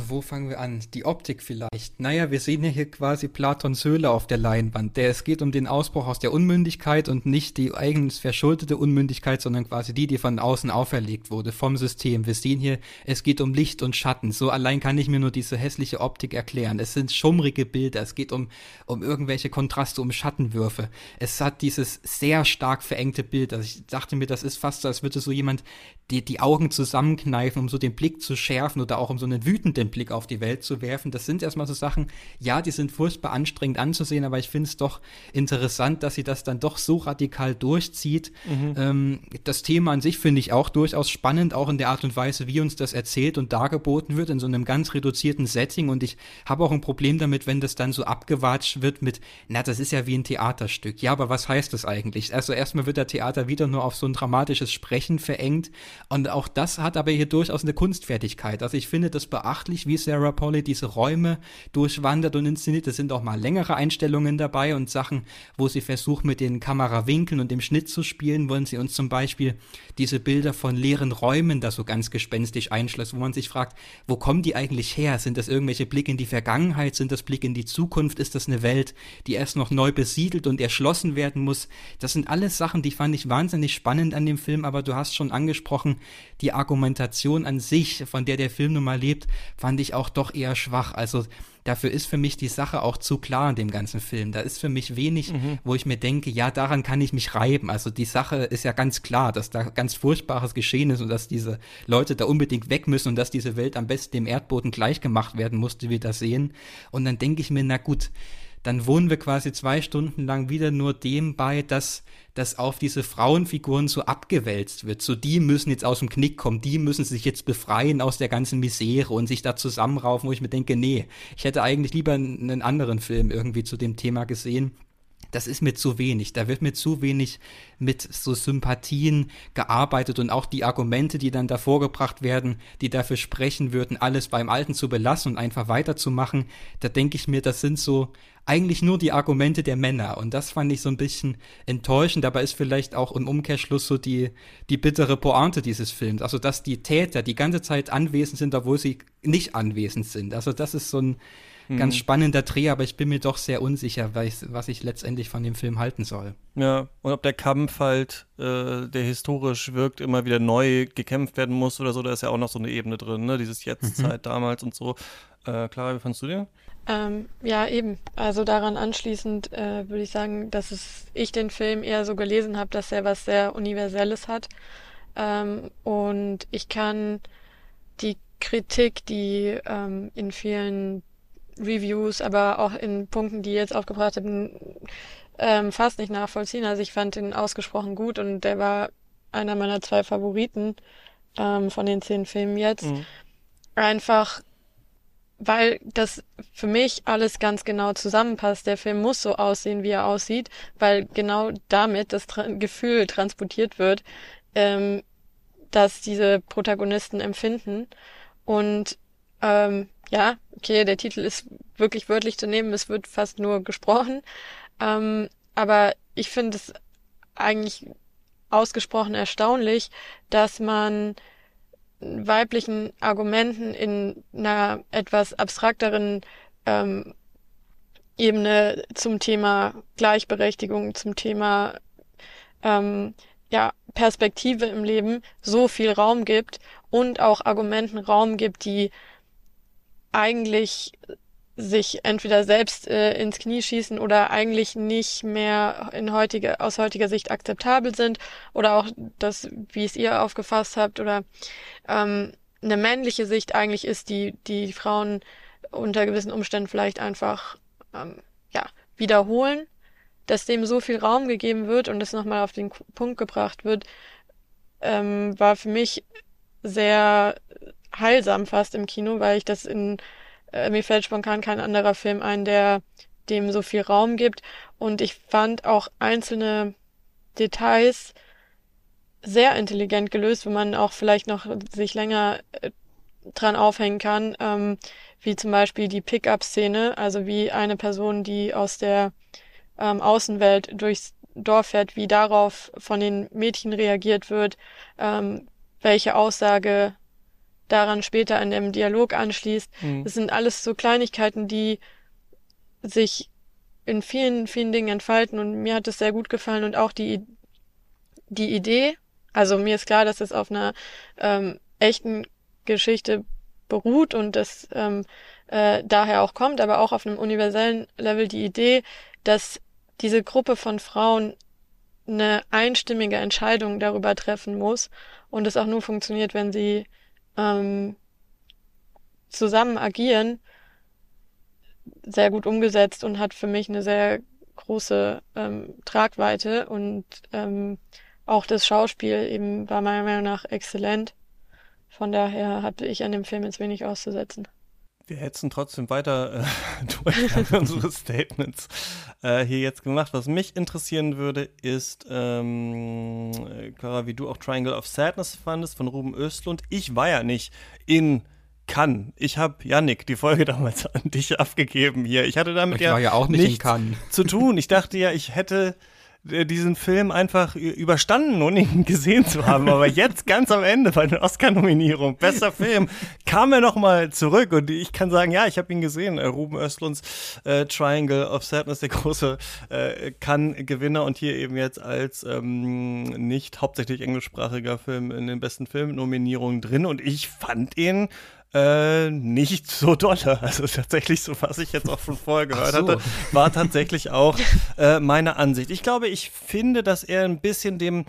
C: wo fangen wir an? Die Optik vielleicht. Naja, wir sehen ja hier quasi Platons Höhle auf der Leinwand. Der, es geht um den Ausbruch aus der Unmündigkeit und nicht die eigens verschuldete Unmündigkeit, sondern quasi die, die von außen auferlegt wurde, vom System. Wir sehen hier, es geht um Licht und Schatten. So allein kann ich mir nur diese hässliche Optik erklären. Es sind schummrige Bilder. Es geht um, um irgendwelche Kontraste, um Schattenwürfe. Es hat dieses sehr stark verengte Bild. Also ich dachte mir, das ist fast so, als würde so jemand die, die Augen zusammenkneifen, um so den Blick zu schärfen oder auch um so eine einen wütenden Blick auf die Welt zu werfen. Das sind erstmal so Sachen, ja, die sind furchtbar anstrengend anzusehen, aber ich finde es doch interessant, dass sie das dann doch so radikal durchzieht. Mhm. Ähm, das Thema an sich finde ich auch durchaus spannend, auch in der Art und Weise, wie uns das erzählt und dargeboten wird, in so einem ganz reduzierten Setting. Und ich habe auch ein Problem damit, wenn das dann so abgewatscht wird mit, na, das ist ja wie ein Theaterstück. Ja, aber was heißt das eigentlich? Also erstmal wird der Theater wieder nur auf so ein dramatisches Sprechen verengt. Und auch das hat aber hier durchaus eine Kunstfertigkeit. Also ich finde das beachtlich, wie Sarah Polly diese Räume durchwandert und inszeniert. Es sind auch mal längere Einstellungen dabei und Sachen, wo sie versucht, mit den Kamerawinkeln und dem Schnitt zu spielen, wollen sie uns zum Beispiel diese Bilder von leeren Räumen da so ganz gespenstisch einschloss, wo man sich fragt, wo kommen die eigentlich her? Sind das irgendwelche Blicke in die Vergangenheit? Sind das Blicke in die Zukunft? Ist das eine Welt, die erst noch neu besiedelt und erschlossen werden muss? Das sind alles Sachen, die fand ich wahnsinnig spannend an dem Film, aber du hast schon angesprochen, die Argumentation an sich, von der der Film nun mal lebt, fand ich auch doch eher schwach. Also dafür ist für mich die Sache auch zu klar in dem ganzen Film. Da ist für mich wenig, mhm. wo ich mir denke, ja, daran kann ich mich reiben. Also die Sache ist ja ganz klar, dass da ganz Furchtbares geschehen ist und dass diese Leute da unbedingt weg müssen und dass diese Welt am besten dem Erdboden gleichgemacht werden musste, wie wir das sehen. Und dann denke ich mir, na gut, dann wohnen wir quasi zwei Stunden lang wieder nur dem bei, dass das auf diese Frauenfiguren so abgewälzt wird. So, die müssen jetzt aus dem Knick kommen, die müssen sich jetzt befreien aus der ganzen Misere und sich da zusammenraufen, wo ich mir denke, nee, ich hätte eigentlich lieber einen anderen Film irgendwie zu dem Thema gesehen das ist mir zu wenig. Da wird mir zu wenig mit so Sympathien gearbeitet und auch die Argumente, die dann da vorgebracht werden, die dafür sprechen würden, alles beim Alten zu belassen und einfach weiterzumachen. Da denke ich mir, das sind so eigentlich nur die Argumente der Männer. Und das fand ich so ein bisschen enttäuschend. Dabei ist vielleicht auch im Umkehrschluss so die, die bittere Pointe dieses Films. Also, dass die Täter die ganze Zeit anwesend sind, obwohl sie nicht anwesend sind. Also, das ist so ein, ganz mhm. spannender Dreh, aber ich bin mir doch sehr unsicher, was ich letztendlich von dem Film halten soll.
A: Ja, und ob der Kampf halt, äh, der historisch wirkt, immer wieder neu gekämpft werden muss oder so, da ist ja auch noch so eine Ebene drin, ne? Dieses Jetztzeit mhm. damals und so. Äh, Clara, wie fandest du dir?
B: Ähm, ja, eben. Also daran anschließend äh, würde ich sagen, dass es, ich den Film eher so gelesen habe, dass er was sehr Universelles hat. Ähm, und ich kann die Kritik, die ähm, in vielen Reviews, aber auch in Punkten, die ihr jetzt aufgebracht habt, ähm, fast nicht nachvollziehen. Also ich fand ihn ausgesprochen gut und der war einer meiner zwei Favoriten ähm, von den zehn Filmen jetzt. Mhm. Einfach, weil das für mich alles ganz genau zusammenpasst. Der Film muss so aussehen, wie er aussieht, weil genau damit das Tra Gefühl transportiert wird, ähm, dass diese Protagonisten empfinden. Und ähm, ja, okay, der Titel ist wirklich wörtlich zu nehmen, es wird fast nur gesprochen. Ähm, aber ich finde es eigentlich ausgesprochen erstaunlich, dass man weiblichen Argumenten in einer etwas abstrakteren ähm, Ebene zum Thema Gleichberechtigung, zum Thema ähm, ja, Perspektive im Leben so viel Raum gibt und auch Argumenten Raum gibt, die eigentlich sich entweder selbst äh, ins Knie schießen oder eigentlich nicht mehr in heutige, aus heutiger Sicht akzeptabel sind oder auch das, wie es ihr aufgefasst habt oder ähm, eine männliche Sicht eigentlich ist, die die Frauen unter gewissen Umständen vielleicht einfach ähm, ja wiederholen, dass dem so viel Raum gegeben wird und es nochmal auf den Punkt gebracht wird, ähm, war für mich sehr heilsam fast im Kino, weil ich das in, äh, mir fällt spontan kein anderer Film ein, der dem so viel Raum gibt. Und ich fand auch einzelne Details sehr intelligent gelöst, wo man auch vielleicht noch sich länger äh, dran aufhängen kann, ähm, wie zum Beispiel die Pickup-Szene, also wie eine Person, die aus der ähm, Außenwelt durchs Dorf fährt, wie darauf von den Mädchen reagiert wird, ähm, welche Aussage daran später an dem Dialog anschließt. Mhm. Das sind alles so Kleinigkeiten, die sich in vielen, vielen Dingen entfalten und mir hat es sehr gut gefallen und auch die, die Idee, also mir ist klar, dass es auf einer ähm, echten Geschichte beruht und das ähm, äh, daher auch kommt, aber auch auf einem universellen Level die Idee, dass diese Gruppe von Frauen eine einstimmige Entscheidung darüber treffen muss und es auch nur funktioniert, wenn sie ähm, zusammen agieren, sehr gut umgesetzt und hat für mich eine sehr große ähm, Tragweite und ähm, auch das Schauspiel eben war meiner Meinung nach exzellent. Von daher hatte ich an dem Film jetzt wenig auszusetzen.
A: Wir hätten trotzdem weiter äh, [LAUGHS] durch [LAUGHS] unsere Statements äh, hier jetzt gemacht. Was mich interessieren würde, ist, ähm, Clara, wie du auch Triangle of Sadness fandest von Ruben Östlund. Ich war ja nicht in Cannes. Ich habe, Yannick, die Folge [LAUGHS] damals an dich abgegeben hier. Ich hatte damit
C: ich ja, ja auch nicht nichts
A: zu tun. Ich dachte ja, ich hätte diesen Film einfach überstanden, ohne ihn [LAUGHS] gesehen zu haben. Aber jetzt ganz am Ende bei der Oscar-Nominierung, bester Film, kam er nochmal zurück und ich kann sagen, ja, ich habe ihn gesehen. Äh, Ruben Östlunds äh, Triangle of Sadness, der große äh, Cannes-Gewinner und hier eben jetzt als ähm, nicht hauptsächlich englischsprachiger Film in den besten Filmnominierungen drin und ich fand ihn äh, nicht so dolle. [LAUGHS] Also tatsächlich, so was ich jetzt auch von vorher gehört so. hatte, war tatsächlich auch [LAUGHS] äh, meine Ansicht. Ich glaube, ich finde, dass er ein bisschen dem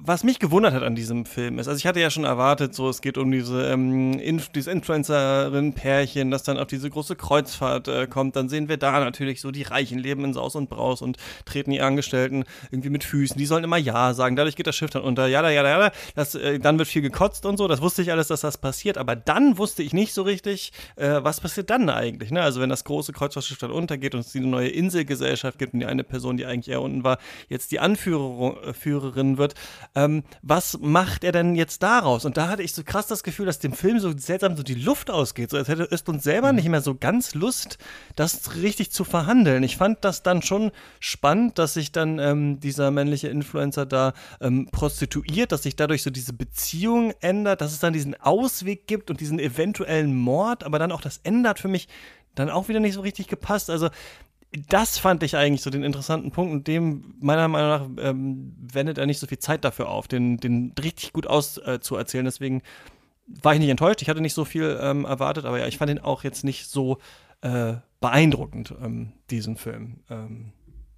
A: was mich gewundert hat an diesem Film ist, also ich hatte ja schon erwartet, so es geht um diese, ähm, Inf diese Influencerin-Pärchen, das dann auf diese große Kreuzfahrt äh, kommt, dann sehen wir da natürlich so, die Reichen leben in Saus und Braus und treten die Angestellten irgendwie mit Füßen, die sollen immer Ja sagen, dadurch geht das Schiff dann unter, ja, ja, ja, das, äh, dann wird viel gekotzt und so, das wusste ich alles, dass das passiert, aber dann wusste ich nicht so richtig, äh, was passiert dann eigentlich, ne? also wenn das große Kreuzfahrtschiff dann untergeht und es eine neue Inselgesellschaft gibt und die eine Person, die eigentlich eher unten war, jetzt die Anführerin äh, wird, ähm, was macht er denn jetzt daraus? Und da hatte ich so krass das Gefühl, dass dem Film so seltsam so die Luft ausgeht, so als hätte Östlund selber mhm. nicht mehr so ganz Lust, das richtig zu verhandeln. Ich fand das dann schon spannend, dass sich dann ähm, dieser männliche Influencer da ähm, prostituiert, dass sich dadurch so diese Beziehung ändert, dass es dann diesen Ausweg gibt und diesen eventuellen Mord, aber dann auch das ändert für mich dann auch wieder nicht so richtig gepasst. Also das fand ich eigentlich so den interessanten Punkt und dem meiner Meinung nach ähm, wendet er nicht so viel Zeit dafür auf, den, den richtig gut auszuerzählen. Äh, Deswegen war ich nicht enttäuscht. Ich hatte nicht so viel ähm, erwartet, aber ja, ich fand ihn auch jetzt nicht so äh, beeindruckend, ähm, diesen Film. Ähm,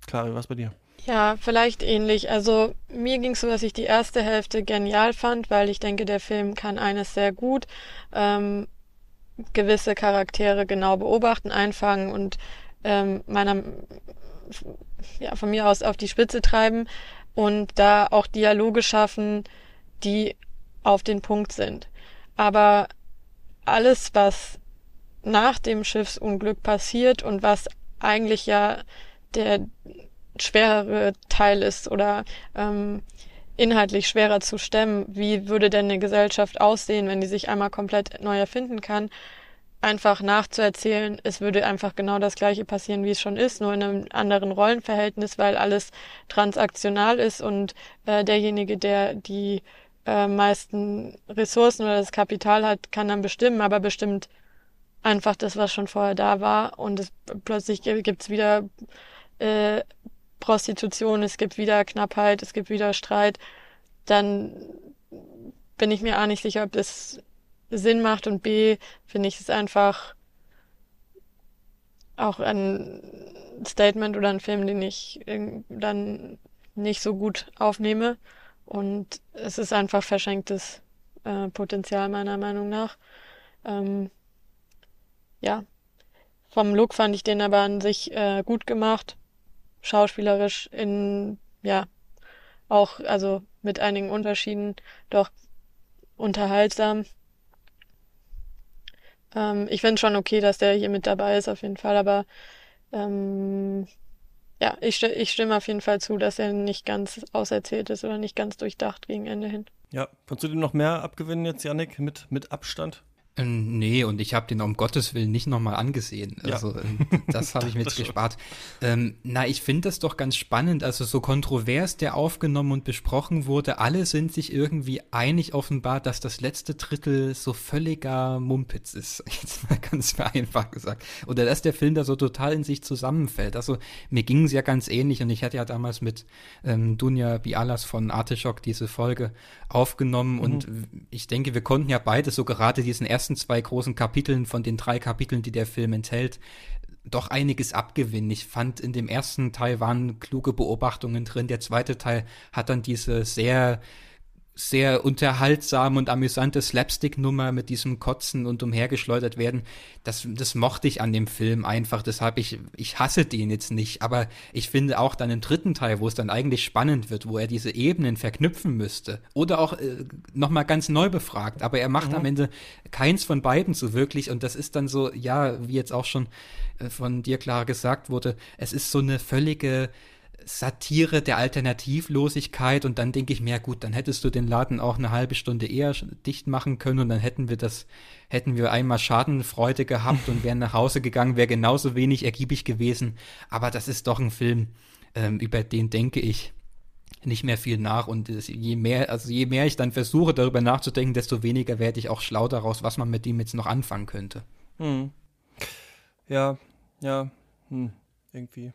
A: Clary, was bei dir?
B: Ja, vielleicht ähnlich. Also mir ging es so, dass ich die erste Hälfte genial fand, weil ich denke, der Film kann eines sehr gut. Ähm, gewisse Charaktere genau beobachten, einfangen und ähm, meiner, ja, von mir aus auf die Spitze treiben und da auch Dialoge schaffen, die auf den Punkt sind. Aber alles, was nach dem Schiffsunglück passiert und was eigentlich ja der schwerere Teil ist oder ähm, inhaltlich schwerer zu stemmen, wie würde denn eine Gesellschaft aussehen, wenn die sich einmal komplett neu erfinden kann, einfach nachzuerzählen, es würde einfach genau das gleiche passieren, wie es schon ist, nur in einem anderen Rollenverhältnis, weil alles transaktional ist und äh, derjenige, der die äh, meisten Ressourcen oder das Kapital hat, kann dann bestimmen, aber bestimmt einfach das, was schon vorher da war und es, plötzlich gibt's wieder äh, Prostitution, es gibt wieder Knappheit, es gibt wieder Streit, dann bin ich mir auch nicht sicher, ob das Sinn macht und B finde ich es einfach auch ein Statement oder ein Film, den ich dann nicht so gut aufnehme und es ist einfach verschenktes äh, Potenzial meiner Meinung nach. Ähm, ja, vom Look fand ich den aber an sich äh, gut gemacht, schauspielerisch in ja auch also mit einigen Unterschieden doch unterhaltsam. Ähm, ich finde schon okay, dass der hier mit dabei ist, auf jeden Fall, aber ähm, ja, ich, ich stimme auf jeden Fall zu, dass er nicht ganz auserzählt ist oder nicht ganz durchdacht gegen Ende hin.
A: Ja, kannst du dem noch mehr abgewinnen jetzt, Janik, mit, mit Abstand?
C: Ähm, nee, und ich habe den um Gottes Willen nicht nochmal angesehen. Also ja. Ähm, [LAUGHS] das habe ich mir jetzt gespart. Ähm, na, ich finde das doch ganz spannend. Also so kontrovers der aufgenommen und besprochen wurde, alle sind sich irgendwie einig offenbar, dass das letzte Drittel so völliger Mumpitz ist. [LAUGHS] Jetzt mal ganz vereinfacht gesagt. Oder dass der Film da so total in sich zusammenfällt. Also mir ging es ja ganz ähnlich und ich hatte ja damals mit ähm, Dunja Bialas von Artischock diese Folge aufgenommen mhm. und ich denke, wir konnten ja beide so gerade diesen ersten ersten zwei großen Kapiteln von den drei Kapiteln, die der Film enthält, doch einiges abgewinnen. Ich fand, in dem ersten Teil waren kluge Beobachtungen drin. Der zweite Teil hat dann diese sehr sehr unterhaltsame und amüsante Slapstick-Nummer mit diesem Kotzen und umhergeschleudert werden. Das, das mochte ich an dem Film einfach. Deshalb ich, ich hasse den jetzt nicht. Aber ich finde auch dann im dritten Teil, wo es dann eigentlich spannend wird, wo er diese Ebenen verknüpfen müsste oder auch äh, nochmal ganz neu befragt. Aber er macht mhm. am Ende keins von beiden so wirklich. Und das ist dann so, ja, wie jetzt auch schon äh, von dir klar gesagt wurde, es ist so eine völlige Satire der Alternativlosigkeit und dann denke ich mir, ja gut, dann hättest du den Laden auch eine halbe Stunde eher dicht machen können und dann hätten wir das, hätten wir einmal Schadenfreude gehabt und wären nach Hause gegangen, wäre genauso wenig ergiebig gewesen. Aber das ist doch ein Film, ähm, über den denke ich nicht mehr viel nach und je mehr, also je mehr ich dann versuche, darüber nachzudenken, desto weniger werde ich auch schlau daraus, was man mit ihm jetzt noch anfangen könnte.
A: Hm. Ja, ja, hm, irgendwie.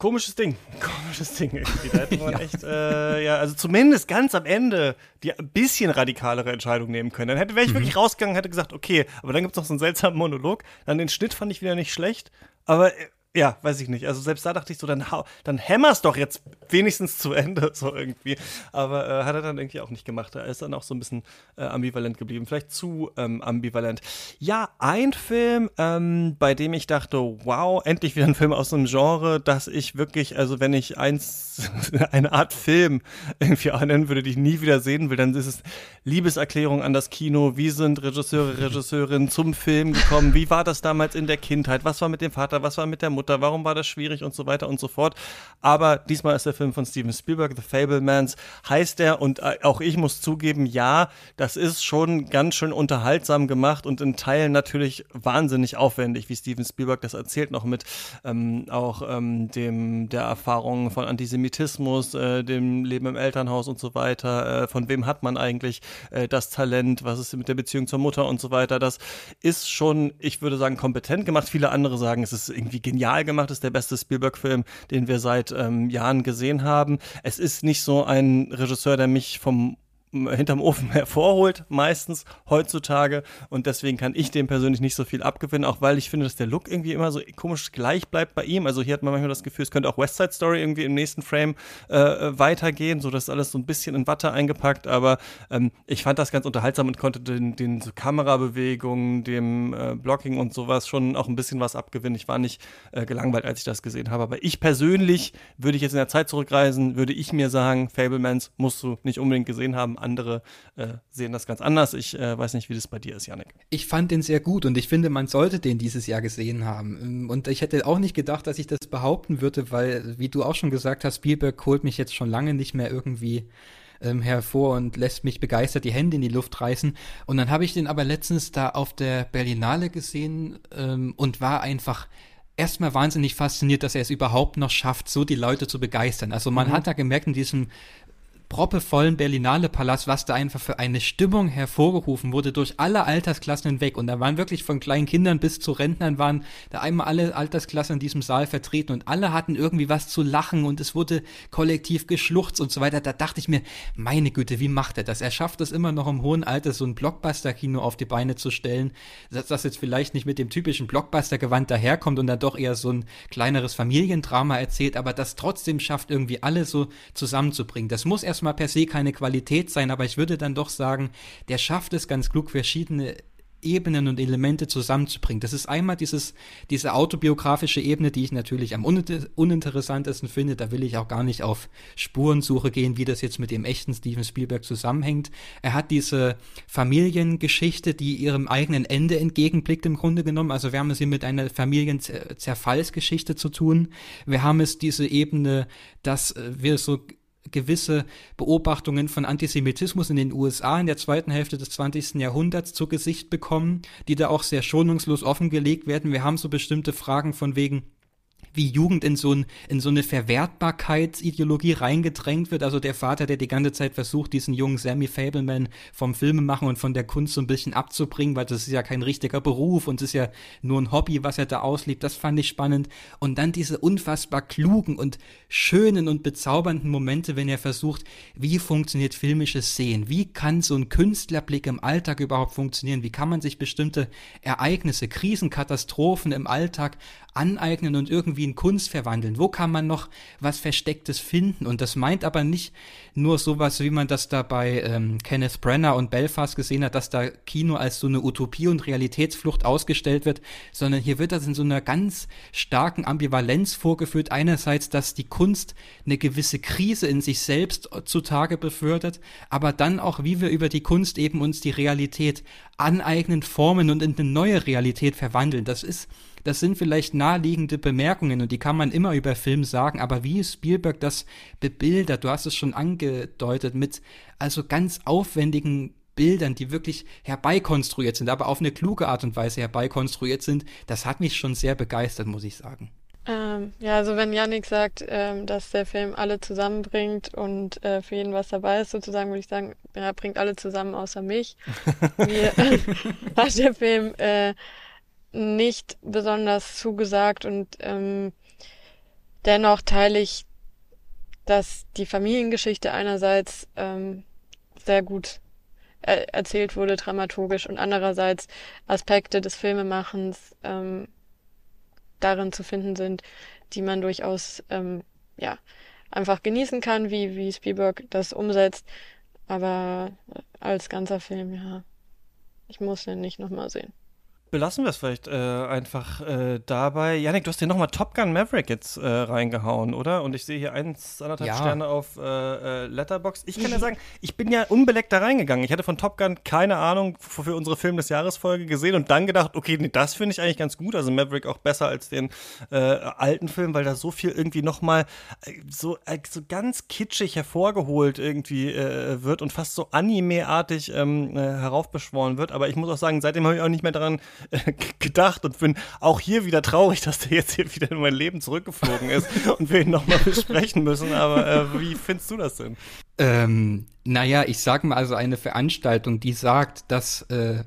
A: Komisches Ding. [LAUGHS] Komisches Ding irgendwie. Da hätte man ja. echt, äh, ja, also zumindest ganz am Ende die ein bisschen radikalere Entscheidung nehmen können. Dann hätte, wäre ich mhm. wirklich rausgegangen, hätte gesagt, okay, aber dann gibt es noch so einen seltsamen Monolog. Dann den Schnitt fand ich wieder nicht schlecht. Aber äh, ja, weiß ich nicht. Also selbst da dachte ich so, dann, dann hämmer's doch jetzt wenigstens zu Ende, [LAUGHS] so irgendwie. Aber äh, hat er dann irgendwie auch nicht gemacht. Er ist dann auch so ein bisschen äh, ambivalent geblieben. Vielleicht zu ähm, ambivalent. Ja, ein Film, ähm, bei dem ich dachte, wow, endlich wieder ein Film aus einem Genre, dass ich wirklich, also wenn ich eins, [LAUGHS] eine Art Film irgendwie nennen würde, die ich nie wieder sehen will, dann ist es Liebeserklärung an das Kino. Wie sind Regisseure, Regisseurinnen zum Film gekommen? Wie war das damals in der Kindheit? Was war mit dem Vater? Was war mit der Mutter? Mutter, warum war das schwierig und so weiter und so fort. Aber diesmal ist der Film von Steven Spielberg, The Fablemans heißt er und äh, auch ich muss zugeben, ja, das ist schon ganz schön unterhaltsam gemacht und in Teilen natürlich wahnsinnig aufwendig, wie Steven Spielberg das erzählt, noch mit ähm, auch ähm, dem der Erfahrung von Antisemitismus, äh, dem Leben im Elternhaus und so weiter. Äh, von wem hat man eigentlich äh, das Talent? Was ist mit der Beziehung zur Mutter und so weiter? Das ist schon, ich würde sagen, kompetent gemacht. Viele andere sagen, es ist irgendwie genial genial gemacht, ist der beste Spielberg-Film, den wir seit ähm, Jahren gesehen haben. Es ist nicht so ein Regisseur, der mich vom hinterm Ofen [LAUGHS] hervorholt, meistens heutzutage. Und deswegen kann ich dem persönlich nicht so viel abgewinnen, auch weil ich finde, dass der Look irgendwie immer so komisch gleich bleibt bei ihm. Also hier hat man manchmal das Gefühl, es könnte auch West Side Story irgendwie im nächsten Frame äh, weitergehen, so dass alles so ein bisschen in Watte eingepackt. Aber ähm, ich fand das ganz unterhaltsam und konnte den, den so Kamerabewegungen, dem äh, Blocking und sowas schon auch ein bisschen was abgewinnen. Ich war nicht äh, gelangweilt, als ich das gesehen habe. Aber ich persönlich würde ich jetzt in der Zeit zurückreisen, würde ich mir sagen, Fablemans musst du nicht unbedingt gesehen haben andere äh, sehen das ganz anders. Ich äh, weiß nicht, wie das bei dir ist, Janik.
C: Ich fand den sehr gut und ich finde, man sollte den dieses Jahr gesehen haben. Ähm, und ich hätte auch nicht gedacht, dass ich das behaupten würde, weil, wie du auch schon gesagt hast, Spielberg holt mich jetzt schon lange nicht mehr irgendwie ähm, hervor und lässt mich begeistert die Hände in die Luft reißen. Und dann habe ich den aber letztens da auf der Berlinale gesehen ähm, und war einfach erstmal wahnsinnig fasziniert, dass er es überhaupt noch schafft, so die Leute zu begeistern. Also man mhm. hat da gemerkt in diesem proppevollen Berlinale Palast, was da einfach für eine Stimmung hervorgerufen wurde durch alle Altersklassen hinweg. Und da waren wirklich von kleinen Kindern bis zu Rentnern waren da einmal alle Altersklassen in diesem Saal vertreten und alle hatten irgendwie was zu lachen und es wurde kollektiv geschluchzt und so weiter. Da dachte ich mir, meine Güte, wie macht er das? Er schafft es immer noch im hohen Alter, so ein Blockbuster-Kino auf die Beine zu stellen, dass das jetzt vielleicht nicht mit dem typischen Blockbuster-Gewand daherkommt und dann doch eher so ein kleineres Familiendrama erzählt, aber das trotzdem schafft, irgendwie alle so zusammenzubringen. Das muss erst erstmal per se keine Qualität sein, aber ich würde dann doch sagen, der schafft es ganz klug, verschiedene Ebenen und Elemente zusammenzubringen. Das ist einmal dieses, diese autobiografische Ebene, die ich natürlich am uninteressantesten finde. Da will ich auch gar nicht auf Spurensuche gehen, wie das jetzt mit dem echten Steven Spielberg zusammenhängt. Er hat diese Familiengeschichte, die ihrem eigenen Ende entgegenblickt im Grunde genommen. Also wir haben es hier mit einer Familienzerfallsgeschichte zu tun. Wir haben es diese Ebene, dass wir so gewisse Beobachtungen von Antisemitismus in den USA in der zweiten Hälfte des 20. Jahrhunderts zu Gesicht bekommen, die da auch sehr schonungslos offengelegt werden. Wir haben so bestimmte Fragen von wegen, wie Jugend in so, ein, in so eine Verwertbarkeitsideologie reingedrängt wird. Also der Vater, der die ganze Zeit versucht, diesen jungen Sammy Fableman vom Filmemachen und von der Kunst so ein bisschen abzubringen, weil das ist ja kein richtiger Beruf und es ist ja nur ein Hobby, was er da auslebt. Das fand ich spannend. Und dann diese unfassbar klugen und schönen und bezaubernden Momente, wenn er versucht, wie funktioniert filmisches Sehen? Wie kann so ein Künstlerblick im Alltag überhaupt funktionieren? Wie kann man sich bestimmte Ereignisse, Krisen, Katastrophen im Alltag aneignen und irgendwie in Kunst verwandeln? Wo kann man noch was Verstecktes finden? Und das meint aber nicht nur sowas, wie man das da bei ähm, Kenneth Brenner und Belfast gesehen hat, dass da Kino als so eine Utopie und Realitätsflucht ausgestellt wird, sondern hier wird das in so einer ganz starken Ambivalenz vorgeführt. Einerseits, dass die Kunst eine gewisse Krise in sich selbst zutage befördert, aber dann auch, wie wir über die Kunst eben uns die Realität aneignen, formen und in eine neue Realität verwandeln. Das ist, das sind vielleicht naheliegende Bemerkungen und die kann man immer über Film sagen, aber wie Spielberg das bebildert, du hast es schon angedeutet, mit also ganz aufwendigen Bildern, die wirklich herbeikonstruiert sind, aber auf eine kluge Art und Weise herbeikonstruiert sind, das hat mich schon sehr begeistert, muss ich sagen.
B: Ähm, ja, also wenn Yannick sagt, ähm, dass der Film alle zusammenbringt und äh, für jeden was dabei ist, sozusagen, würde ich sagen, er bringt alle zusammen außer mich. [LAUGHS] Mir [LAUGHS] hat der Film äh, nicht besonders zugesagt und ähm, dennoch teile ich, dass die Familiengeschichte einerseits ähm, sehr gut er erzählt wurde, dramaturgisch, und andererseits Aspekte des Filmemachens ähm, darin zu finden sind, die man durchaus ähm, ja einfach genießen kann, wie wie Spielberg das umsetzt. Aber als ganzer Film, ja, ich muss den nicht nochmal sehen
A: belassen wir es vielleicht äh, einfach äh, dabei. Janik, du hast dir nochmal Top Gun Maverick jetzt äh, reingehauen, oder? Und ich sehe hier eins, anderthalb ja. Sterne auf äh, äh, Letterbox. Ich kann ja sagen, ich bin ja unbeleckt da reingegangen. Ich hatte von Top Gun keine Ahnung für unsere Film des Jahres Folge gesehen und dann gedacht, okay, nee, das finde ich eigentlich ganz gut. Also Maverick auch besser als den äh, alten Film, weil da so viel irgendwie nochmal so, so ganz kitschig hervorgeholt irgendwie wird und fast so anime-artig ähm, heraufbeschworen wird. Aber ich muss auch sagen, seitdem habe ich auch nicht mehr daran [LAUGHS] gedacht und bin auch hier wieder traurig, dass der jetzt hier wieder in mein Leben zurückgeflogen ist [LAUGHS] und wir ihn nochmal besprechen müssen. Aber äh, wie findest du das denn?
C: Ähm, naja, ich sag mal also eine Veranstaltung, die sagt, dass äh,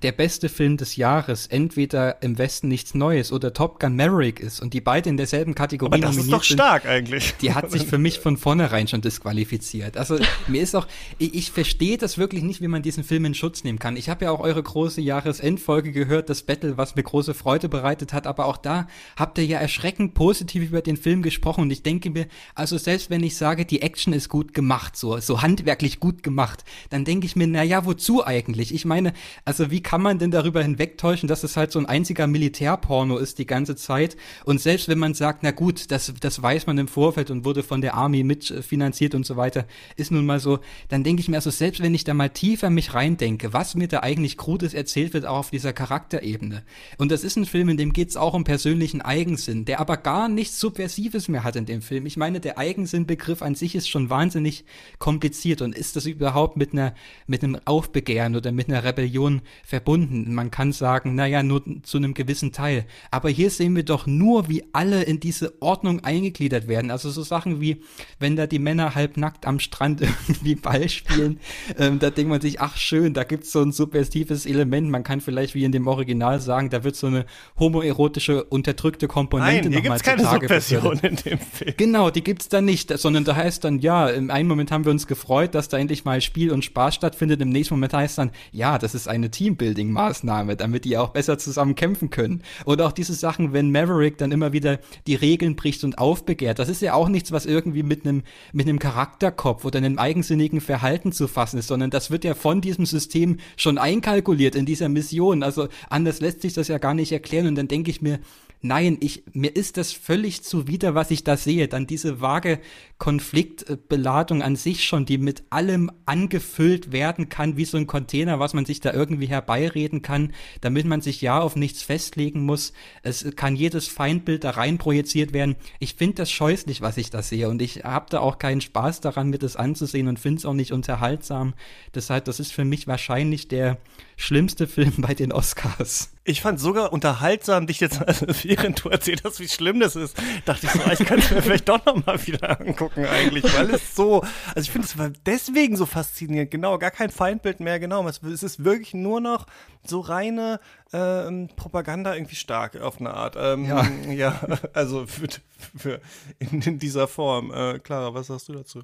C: der beste Film des Jahres entweder im Westen nichts Neues oder Top Gun Maverick ist und die beide in derselben Kategorie
A: Aber das ist doch stark eigentlich.
C: Die hat sich für mich von vornherein schon disqualifiziert. Also mir ist auch, ich, ich verstehe das wirklich nicht, wie man diesen Film in Schutz nehmen kann. Ich habe ja auch eure große Jahresendfolge gehört, das Battle, was mir große Freude bereitet hat, aber auch da habt ihr ja erschreckend positiv über den Film gesprochen und ich denke mir, also selbst wenn ich sage, die Action ist gut gemacht, so, so handwerklich gut gemacht, dann denke ich mir, na ja, wozu eigentlich? Ich meine, also wie kann man denn darüber hinwegtäuschen, dass es halt so ein einziger Militärporno ist die ganze Zeit? Und selbst wenn man sagt, na gut, das, das weiß man im Vorfeld und wurde von der Army mitfinanziert und so weiter, ist nun mal so, dann denke ich mir also, selbst wenn ich da mal tiefer mich reindenke, was mir da eigentlich Krudes erzählt wird, auch auf dieser Charakterebene. Und das ist ein Film, in dem geht es auch um persönlichen Eigensinn, der aber gar nichts Subversives mehr hat in dem Film. Ich meine, der Eigensinnbegriff an sich ist schon wahnsinnig kompliziert und ist das überhaupt mit einer, mit einem Aufbegehren oder mit einer Rebellion verbunden? Man kann sagen, naja, nur zu einem gewissen Teil. Aber hier sehen wir doch nur, wie alle in diese Ordnung eingegliedert werden. Also so Sachen wie, wenn da die Männer halbnackt am Strand [LAUGHS] irgendwie Ball spielen, ähm, da denkt man sich, ach schön, da gibt's so ein subversives Element. Man kann vielleicht wie in dem Original sagen, da wird so eine homoerotische, unterdrückte Komponente
A: Nein, hier gibt's keine Subversion in dem Film.
C: Genau, die gibt's da nicht, sondern da heißt dann, ja, im einen Moment haben wir uns gefreut, dass da endlich mal Spiel und Spaß stattfindet, im nächsten Moment heißt dann, ja, das ist eine Teambild Teambuilding-Maßnahme, damit die auch besser zusammen kämpfen können. Oder auch diese Sachen, wenn Maverick dann immer wieder die Regeln bricht und aufbegehrt. Das ist ja auch nichts, was irgendwie mit einem mit einem Charakterkopf oder einem eigensinnigen Verhalten zu fassen ist, sondern das wird ja von diesem System schon einkalkuliert in dieser Mission. Also anders lässt sich das ja gar nicht erklären. Und dann denke ich mir, nein, ich, mir ist das völlig zuwider, was ich da sehe. Dann diese vage Konfliktbeladung an sich schon, die mit allem angefüllt werden kann, wie so ein Container, was man sich da irgendwie herbeireden kann, damit man sich ja auf nichts festlegen muss. Es kann jedes Feindbild da rein projiziert werden. Ich finde das scheußlich, was ich da sehe und ich habe da auch keinen Spaß daran, mir das anzusehen und finde es auch nicht unterhaltsam. Deshalb, das ist für mich wahrscheinlich der schlimmste Film bei den Oscars.
A: Ich fand sogar unterhaltsam, dich jetzt, also während du erzählt hast, wie schlimm das ist, dachte ich so, ich kann es mir vielleicht doch nochmal wieder angucken eigentlich, weil es so, also ich finde es deswegen so faszinierend, genau, gar kein Feindbild mehr, genau, es, ist wirklich nur noch so reine ähm, Propaganda irgendwie stark auf eine Art. Ähm, ja. ja, also für, für in, in, dieser Form. Äh, Clara, was sagst du dazu?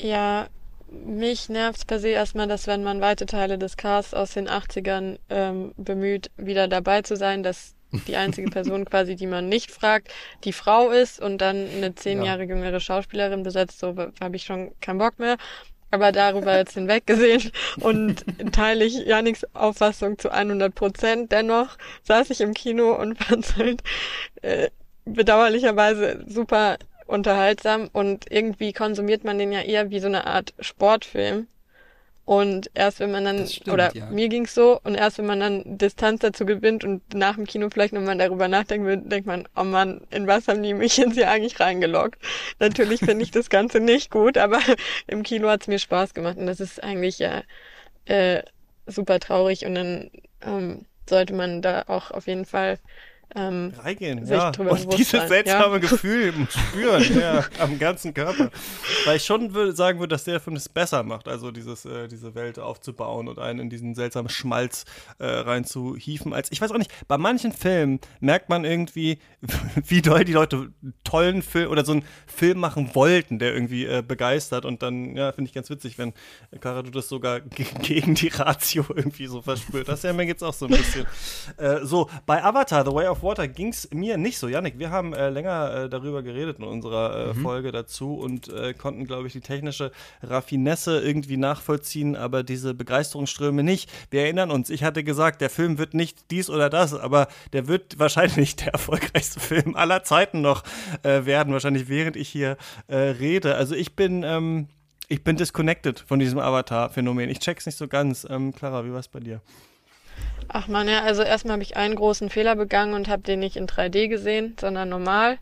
B: Ja, mich nervt per se erstmal, dass wenn man weite Teile des Casts aus den 80ern ähm, bemüht, wieder dabei zu sein, dass die einzige [LAUGHS] Person quasi, die man nicht fragt, die Frau ist und dann eine zehn Jahre jüngere Schauspielerin besetzt, so habe ich schon keinen Bock mehr. Aber darüber jetzt hinweggesehen [LAUGHS] und teile ich Janiks Auffassung zu 100 Prozent. Dennoch saß ich im Kino und fand es halt äh, bedauerlicherweise super unterhaltsam und irgendwie konsumiert man den ja eher wie so eine Art Sportfilm. Und erst wenn man dann, stimmt, oder ja. mir ging's so, und erst wenn man dann Distanz dazu gewinnt und nach dem Kino vielleicht nochmal darüber nachdenken will, denkt man, oh Mann, in was haben die mich jetzt hier eigentlich reingeloggt? Natürlich finde ich das Ganze nicht gut, aber [LAUGHS] im Kino hat's mir Spaß gemacht und das ist eigentlich ja äh, super traurig und dann ähm, sollte man da auch auf jeden Fall ähm,
A: reingehen. Ja. Und dieses seltsame ja. [LAUGHS] Gefühl spüren ja, am ganzen Körper. Weil ich schon würde, sagen würde, dass der Film es besser macht, also dieses, äh, diese Welt aufzubauen und einen in diesen seltsamen Schmalz äh, reinzuhieven. Als ich weiß auch nicht, bei manchen Filmen merkt man irgendwie, [LAUGHS] wie doll die Leute tollen Film oder so einen Film machen wollten, der irgendwie äh, begeistert. Und dann, ja, finde ich ganz witzig, wenn Kara du das sogar [LAUGHS] gegen die Ratio irgendwie so verspürt. Das ja mir jetzt auch so ein bisschen. Äh, so, bei Avatar, The Way of Water ging es mir nicht so. Yannick, wir haben äh, länger äh, darüber geredet in unserer äh, mhm. Folge dazu und äh, konnten, glaube ich, die technische Raffinesse irgendwie nachvollziehen, aber diese Begeisterungsströme nicht. Wir erinnern uns, ich hatte gesagt, der Film wird nicht dies oder das, aber der wird wahrscheinlich [LAUGHS] der erfolgreichste Film aller Zeiten noch äh, werden, wahrscheinlich während ich hier äh, rede. Also ich bin. Ähm, ich bin disconnected von diesem Avatar-Phänomen. Ich check's nicht so ganz. Ähm, Clara, wie war's bei dir?
B: Ach man, ja, also erstmal habe ich einen großen Fehler begangen und habe den nicht in 3D gesehen, sondern normal.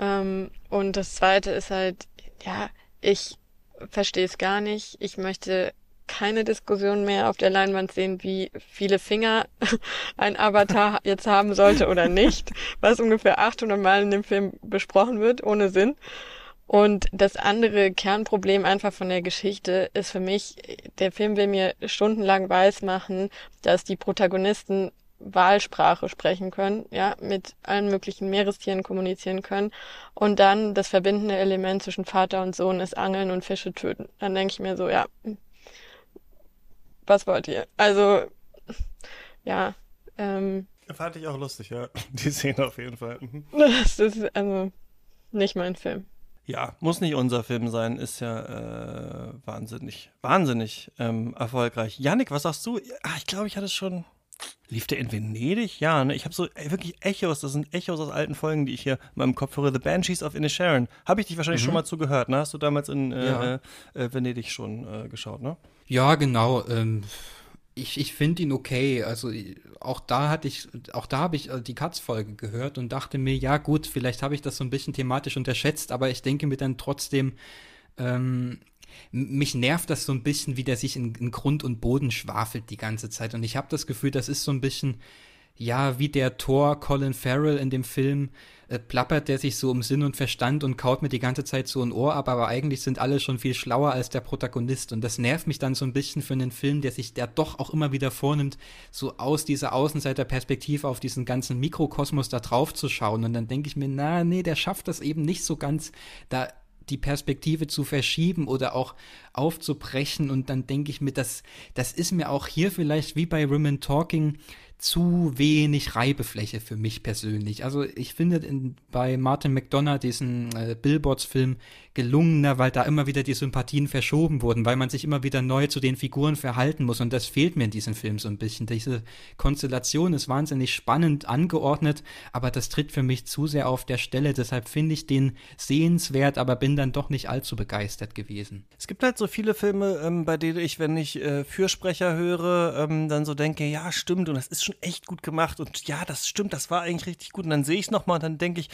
B: Ähm, und das zweite ist halt, ja, ich verstehe es gar nicht. Ich möchte keine Diskussion mehr auf der Leinwand sehen, wie viele Finger [LAUGHS] ein Avatar jetzt haben sollte oder nicht, was ungefähr 800 Mal in dem Film besprochen wird, ohne Sinn. Und das andere Kernproblem einfach von der Geschichte ist für mich, der Film will mir stundenlang weismachen, dass die Protagonisten Wahlsprache sprechen können, ja, mit allen möglichen Meerestieren kommunizieren können. Und dann das verbindende Element zwischen Vater und Sohn ist Angeln und Fische töten. Dann denke ich mir so, ja, was wollt ihr? Also, ja, ähm.
A: Fand ich auch lustig, ja. [LAUGHS] Die Szene auf jeden Fall. Mhm. [LAUGHS]
B: Das ist also nicht mein Film.
A: Ja, muss nicht unser Film sein, ist ja äh, wahnsinnig, wahnsinnig ähm, erfolgreich. Yannick, was sagst du? Ach, ich glaube, ich hatte es schon. Lief der in Venedig? Ja, ne? Ich habe so ey, wirklich Echos, das sind Echos aus alten Folgen, die ich hier in meinem Kopf höre. The Banshees of Inisharan. Habe ich dich wahrscheinlich mhm. schon mal zugehört, ne? Hast du damals in äh, ja. äh, Venedig schon äh, geschaut, ne?
C: Ja, genau. Ähm, ich, ich finde ihn okay. Also auch da hatte ich, auch da habe ich äh, die Katz-Folge gehört und dachte mir, ja gut, vielleicht habe ich das so ein bisschen thematisch unterschätzt, aber ich denke mir dann trotzdem, ähm, mich nervt das so ein bisschen, wie der sich in, in Grund und Boden schwafelt die ganze Zeit. Und ich habe das Gefühl, das ist so ein bisschen, ja, wie der Thor Colin Farrell in dem Film, äh, plappert der sich so um Sinn und Verstand und kaut mir die ganze Zeit so ein Ohr ab, aber eigentlich sind alle schon viel schlauer als der Protagonist. Und das nervt mich dann so ein bisschen für einen Film, der sich der doch auch immer wieder vornimmt, so aus dieser Außenseiterperspektive auf diesen ganzen Mikrokosmos da drauf zu schauen. Und dann denke ich mir, na, nee, der schafft das eben nicht so ganz, da die Perspektive zu verschieben oder auch aufzubrechen. Und dann denke ich mir, das, das ist mir auch hier vielleicht wie bei Women Talking zu wenig Reibefläche für mich persönlich. Also ich finde in, bei Martin McDonough diesen äh, Billboards-Film gelungener, weil da immer wieder die Sympathien verschoben wurden, weil man sich immer wieder neu zu den Figuren verhalten muss und das fehlt mir in diesem Film so ein bisschen. Diese Konstellation ist wahnsinnig spannend angeordnet, aber das tritt für mich zu sehr auf der Stelle, deshalb finde ich den sehenswert, aber bin dann doch nicht allzu begeistert gewesen.
A: Es gibt halt so viele Filme, ähm, bei denen ich, wenn ich äh, Fürsprecher höre, ähm, dann so denke, ja stimmt und das ist schon echt gut gemacht und ja, das stimmt, das war eigentlich richtig gut und dann sehe ich es nochmal und dann denke ich,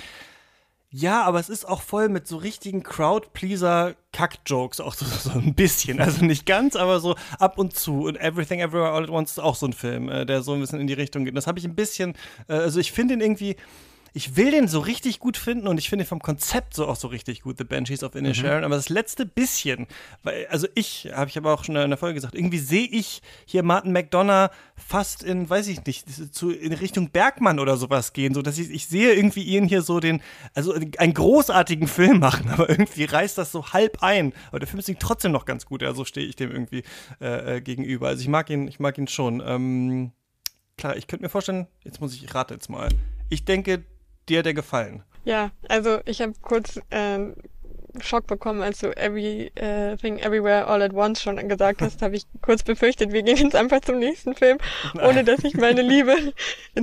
A: ja, aber es ist auch voll mit so richtigen Crowd-Pleaser-Kack-Jokes, auch so, so, ein bisschen. Also nicht ganz, aber so ab und zu. Und Everything Everywhere All at Once ist auch so ein Film, äh, der so ein bisschen in die Richtung geht. Das habe ich ein bisschen, äh, also ich finde ihn irgendwie, ich will den so richtig gut finden und ich finde vom Konzept so auch so richtig gut, The Banshees of Inisherin. Mhm. Aber das letzte bisschen, weil, also ich, habe ich aber auch schon in der Folge gesagt, irgendwie sehe ich hier Martin McDonough fast in, weiß ich nicht, zu, in Richtung Bergmann oder sowas gehen, so dass ich, ich sehe irgendwie ihn hier so den, also einen großartigen Film machen, [LAUGHS] aber irgendwie reißt das so halb ein. Aber der Film ist trotzdem noch ganz gut, ja, so stehe ich dem irgendwie äh, äh, gegenüber. Also ich mag ihn, ich mag ihn schon. Ähm, klar, ich könnte mir vorstellen, jetzt muss ich, rate jetzt mal. Ich denke, dir hat er gefallen.
B: Ja, also ich habe kurz ähm, Schock bekommen, als du Everything Everywhere All at Once schon gesagt hast, habe ich [LAUGHS] kurz befürchtet, wir gehen jetzt einfach zum nächsten Film, ohne dass ich meine [LAUGHS] Liebe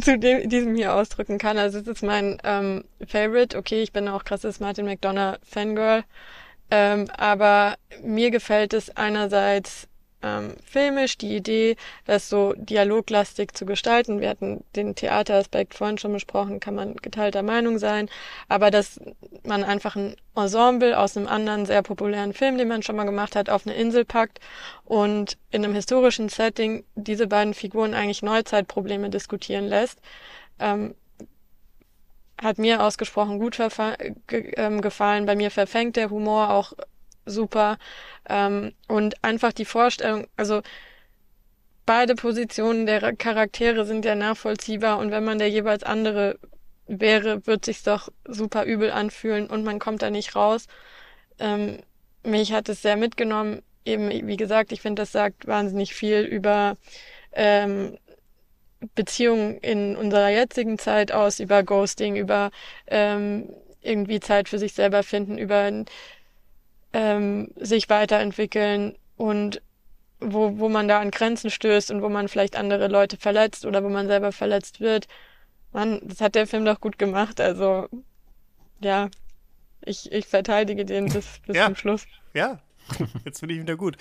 B: zu dem, diesem hier ausdrücken kann. Also es ist mein ähm, Favorite. Okay, ich bin auch krasses Martin McDonough Fangirl. Ähm, aber mir gefällt es einerseits ähm, filmisch, die Idee, das so dialoglastig zu gestalten. Wir hatten den Theateraspekt vorhin schon besprochen, kann man geteilter Meinung sein, aber dass man einfach ein Ensemble aus einem anderen sehr populären Film, den man schon mal gemacht hat, auf eine Insel packt und in einem historischen Setting diese beiden Figuren eigentlich Neuzeitprobleme diskutieren lässt. Ähm, hat mir ausgesprochen gut ge ähm, gefallen. Bei mir verfängt der Humor auch super. Ähm, und einfach die Vorstellung, also beide Positionen der Charaktere sind ja nachvollziehbar und wenn man der jeweils andere wäre, wird sich's doch super übel anfühlen und man kommt da nicht raus. Ähm, mich hat es sehr mitgenommen. Eben, wie gesagt, ich finde, das sagt wahnsinnig viel über ähm, Beziehungen in unserer jetzigen Zeit aus, über Ghosting, über ähm, irgendwie Zeit für sich selber finden, über ähm, sich weiterentwickeln und wo, wo man da an Grenzen stößt und wo man vielleicht andere Leute verletzt oder wo man selber verletzt wird. Mann, das hat der Film doch gut gemacht. Also ja, ich, ich verteidige den bis, bis
A: ja.
B: zum Schluss.
A: Ja, [LAUGHS] Jetzt finde ich wieder gut.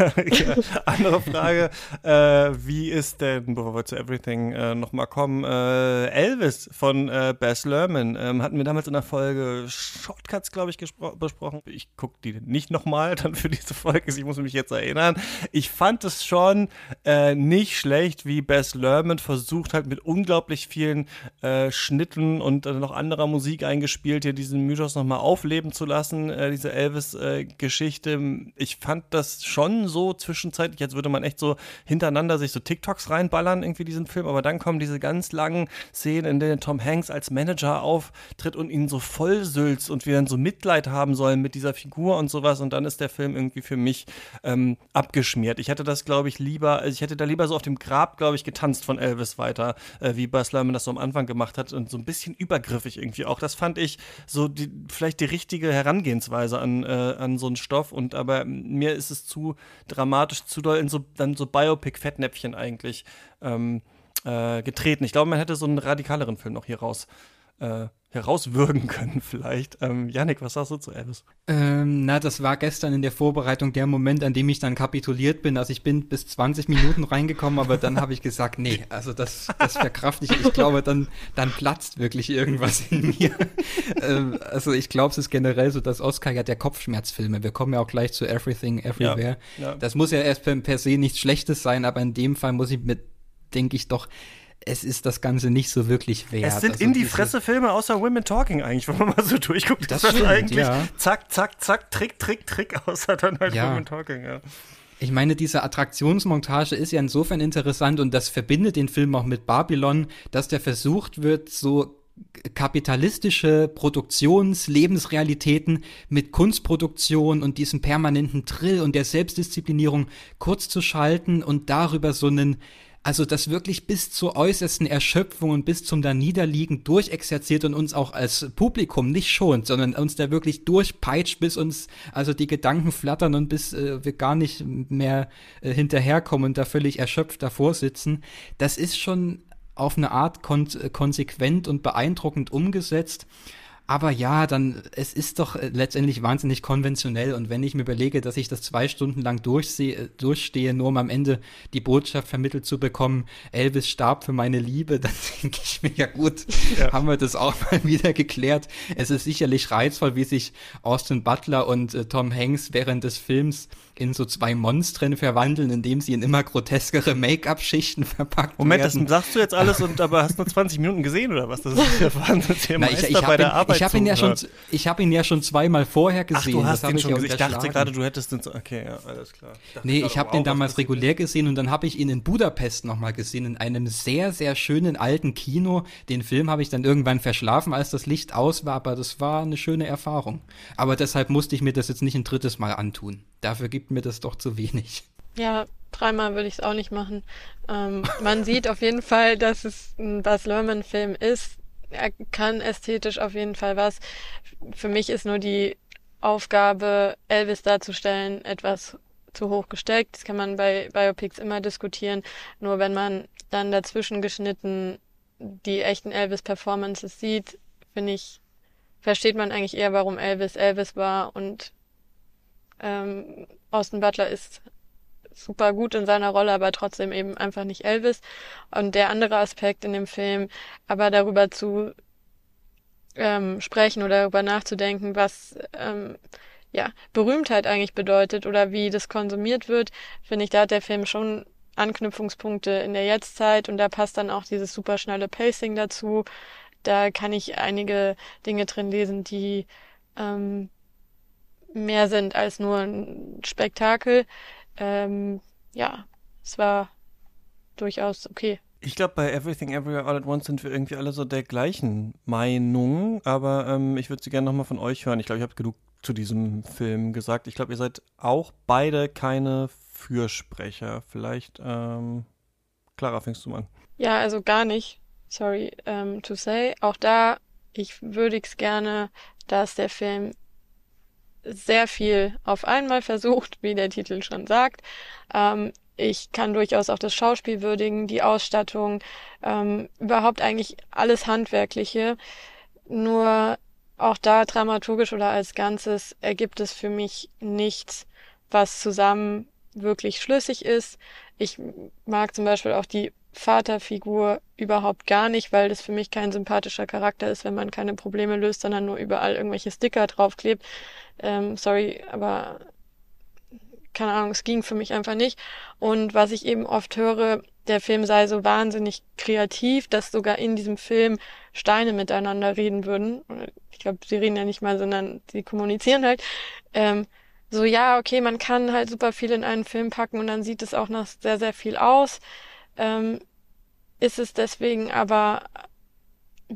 A: [LAUGHS] andere Frage, äh, wie ist denn, bevor wir zu Everything äh, nochmal kommen, äh, Elvis von äh, Bess Lerman, ähm, hatten wir damals in der Folge Shortcuts, glaube ich, besprochen. Ich gucke die nicht nochmal dann für diese Folge, ich muss mich jetzt erinnern. Ich fand es schon äh, nicht schlecht, wie Bess Lerman versucht hat, mit unglaublich vielen äh, Schnitten und noch anderer Musik eingespielt, hier diesen Mythos nochmal aufleben zu lassen, diese Elvis-Geschichte ähm, ich fand das schon so zwischenzeitlich, jetzt würde man echt so hintereinander sich so TikToks reinballern, irgendwie diesen Film, aber dann kommen diese ganz langen Szenen, in denen Tom Hanks als Manager auftritt und ihn so vollsülzt und wir dann so Mitleid haben sollen mit dieser Figur und sowas und dann ist der Film irgendwie für mich ähm, abgeschmiert. Ich hätte das, glaube ich, lieber, also ich hätte da lieber so auf dem Grab, glaube ich, getanzt von Elvis weiter, äh, wie Buzz Lerman das so am Anfang gemacht hat und so ein bisschen übergriffig irgendwie auch. Das fand ich so die, vielleicht die richtige Herangehensweise an, äh, an so einen Stoff und aber mir ist es zu dramatisch, zu doll in so dann so Biopic-Fettnäpfchen eigentlich ähm, äh, getreten. Ich glaube, man hätte so einen radikaleren Film noch hier raus äh, herauswürgen können, [LAUGHS] vielleicht. Ähm, Yannick, was sagst du zu Elvis?
C: Ähm, na, das war gestern in der Vorbereitung der Moment, an dem ich dann kapituliert bin. Also ich bin bis 20 Minuten reingekommen, aber dann habe ich gesagt, nee, also das, das verkraft ich. Ich glaube, dann, dann platzt wirklich irgendwas in mir. [LAUGHS] ähm, also ich glaube, es ist generell so, dass Oscar ja der Kopfschmerzfilme. Wir kommen ja auch gleich zu Everything, Everywhere. Ja, ja. Das muss ja erst per, per se nichts Schlechtes sein, aber in dem Fall muss ich mit, denke ich doch, es ist das Ganze nicht so wirklich wert.
A: Es sind also in die Fresse Filme außer Women Talking eigentlich, wenn man mal so [LAUGHS] durchguckt.
C: Das, das stimmt, eigentlich
A: ja. zack, zack, zack, Trick, Trick, Trick, außer dann halt ja. Women Talking, ja.
C: Ich meine, diese Attraktionsmontage ist ja insofern interessant und das verbindet den Film auch mit Babylon, dass der versucht wird, so kapitalistische Produktions-Lebensrealitäten mit Kunstproduktion und diesem permanenten Drill und der Selbstdisziplinierung kurz zu schalten und darüber so einen also das wirklich bis zur äußersten Erschöpfung und bis zum Daniederliegen durchexerziert und uns auch als Publikum nicht schont, sondern uns da wirklich durchpeitscht, bis uns also die Gedanken flattern und bis äh, wir gar nicht mehr äh, hinterherkommen und da völlig erschöpft davor sitzen. Das ist schon auf eine Art kon konsequent und beeindruckend umgesetzt. Aber ja, dann, es ist doch äh, letztendlich wahnsinnig konventionell. Und wenn ich mir überlege, dass ich das zwei Stunden lang durchsehe, äh, durchstehe, nur um am Ende die Botschaft vermittelt zu bekommen, Elvis starb für meine Liebe, [LAUGHS] dann denke ich mir, ja gut, ja. haben wir das auch mal [LAUGHS] wieder geklärt. Es ist sicherlich reizvoll, wie sich Austin Butler und äh, Tom Hanks während des Films in so zwei Monstren verwandeln, indem sie in immer groteskere Make-up-Schichten verpackt
A: Moment,
C: werden.
A: Moment, das sagst du jetzt alles und [LAUGHS] aber hast nur 20 Minuten gesehen oder was? Das ist ja Wahnsinn.
C: Na, ich, ich bei der ihn, Arbeit ich habe ihn ja schon, ich habe ihn ja schon zweimal vorher gesehen. Ach,
A: du hast ihn schon gesehen. Ich dachte gerade, du hättest den so, okay, ja, alles klar.
C: Ich nee, ich habe den damals regulär gesehen und dann habe ich ihn in Budapest nochmal gesehen, in einem sehr, sehr schönen alten Kino. Den Film habe ich dann irgendwann verschlafen, als das Licht aus war, aber das war eine schöne Erfahrung. Aber deshalb musste ich mir das jetzt nicht ein drittes Mal antun. Dafür gibt mir das doch zu wenig.
B: Ja, dreimal würde ich es auch nicht machen. Ähm, man sieht auf jeden Fall, dass es ein Baz Luhrmann-Film ist. Er kann ästhetisch auf jeden Fall was. Für mich ist nur die Aufgabe, Elvis darzustellen, etwas zu hoch gesteckt. Das kann man bei Biopics immer diskutieren. Nur wenn man dann dazwischen geschnitten die echten Elvis-Performances sieht, finde ich, versteht man eigentlich eher, warum Elvis Elvis war und ähm, Austin Butler ist super gut in seiner Rolle, aber trotzdem eben einfach nicht Elvis. Und der andere Aspekt in dem Film, aber darüber zu ähm, sprechen oder darüber nachzudenken, was ähm, ja Berühmtheit eigentlich bedeutet oder wie das konsumiert wird, finde ich, da hat der Film schon Anknüpfungspunkte in der Jetztzeit und da passt dann auch dieses superschnelle Pacing dazu. Da kann ich einige Dinge drin lesen, die ähm, mehr sind als nur ein Spektakel. Ähm, ja, es war durchaus okay.
A: Ich glaube, bei Everything Everywhere All at Once sind wir irgendwie alle so der gleichen Meinung, aber ähm, ich würde sie gerne nochmal von euch hören. Ich glaube, ich habe genug zu diesem Film gesagt. Ich glaube, ihr seid auch beide keine Fürsprecher. Vielleicht, ähm, Clara, fängst du mal an.
B: Ja, also gar nicht. Sorry um, to say. Auch da, ich würde es gerne, dass der Film sehr viel auf einmal versucht, [LAUGHS] wie der Titel schon sagt. Ähm, ich kann durchaus auch das Schauspiel würdigen, die Ausstattung, ähm, überhaupt eigentlich alles Handwerkliche. Nur auch da dramaturgisch oder als Ganzes ergibt es für mich nichts, was zusammen wirklich schlüssig ist. Ich mag zum Beispiel auch die Vaterfigur überhaupt gar nicht, weil das für mich kein sympathischer Charakter ist, wenn man keine Probleme löst, sondern nur überall irgendwelche Sticker draufklebt. Ähm, sorry, aber keine Ahnung, es ging für mich einfach nicht. Und was ich eben oft höre, der Film sei so wahnsinnig kreativ, dass sogar in diesem Film Steine miteinander reden würden. Ich glaube, sie reden ja nicht mal, sondern sie kommunizieren halt. Ähm, so, ja, okay, man kann halt super viel in einen Film packen und dann sieht es auch noch sehr, sehr viel aus. Ähm, ist es deswegen aber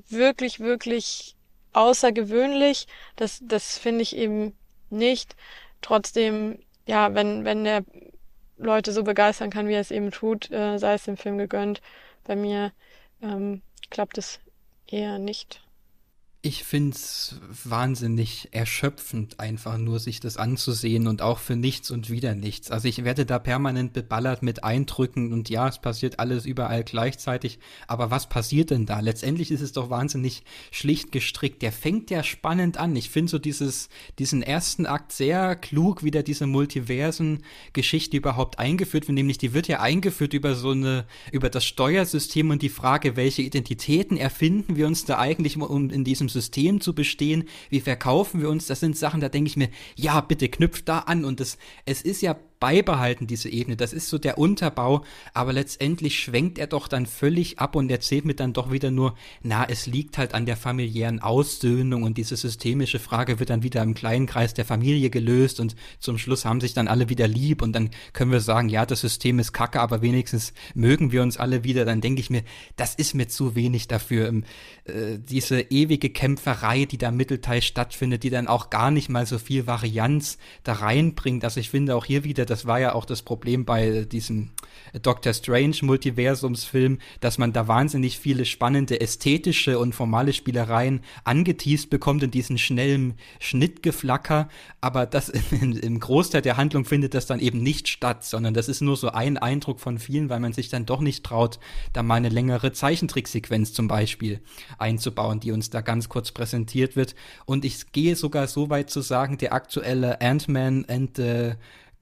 B: wirklich, wirklich außergewöhnlich. Das, das finde ich eben nicht. Trotzdem, ja, wenn, wenn der Leute so begeistern kann, wie er es eben tut, äh, sei es dem Film gegönnt. Bei mir ähm, klappt es eher nicht.
C: Ich find's wahnsinnig erschöpfend, einfach nur sich das anzusehen und auch für nichts und wieder nichts. Also ich werde da permanent beballert mit Eindrücken und ja, es passiert alles überall gleichzeitig. Aber was passiert denn da? Letztendlich ist es doch wahnsinnig schlicht gestrickt. Der fängt ja spannend an. Ich finde so dieses, diesen ersten Akt sehr klug, wie der diese Multiversen-Geschichte überhaupt eingeführt wird. Nämlich die wird ja eingeführt über so eine, über das Steuersystem und die Frage, welche Identitäten erfinden wir uns da eigentlich, um in diesem System zu bestehen, wie verkaufen wir uns, das sind Sachen, da denke ich mir, ja, bitte knüpft da an. Und das, es ist ja beibehalten, diese Ebene. Das ist so der Unterbau, aber letztendlich schwenkt er doch dann völlig ab und erzählt mir dann doch wieder nur, na, es liegt halt an der familiären Aussöhnung und diese systemische Frage wird dann wieder im kleinen Kreis der Familie gelöst und zum Schluss haben sich dann alle wieder lieb und dann können wir sagen, ja, das System ist kacke, aber wenigstens mögen wir uns alle wieder. Dann denke ich mir, das ist mir zu wenig dafür. Ähm, äh, diese ewige Kämpferei, die da im Mittelteil stattfindet, die dann auch gar nicht mal so viel Varianz da reinbringt. Also ich finde auch hier wieder, das war ja auch das Problem bei diesem Doctor Strange Multiversumsfilm, dass man da wahnsinnig viele spannende ästhetische und formale Spielereien angeteased bekommt in diesen schnellen Schnittgeflacker, aber das [LAUGHS] im, im Großteil der Handlung findet das dann eben nicht statt, sondern das ist nur so ein Eindruck von vielen, weil man sich dann doch nicht traut, da mal eine längere Zeichentricksequenz zum Beispiel einzubauen, die uns da ganz kurz präsentiert wird. Und ich gehe sogar so weit zu sagen, der aktuelle Ant-Man and the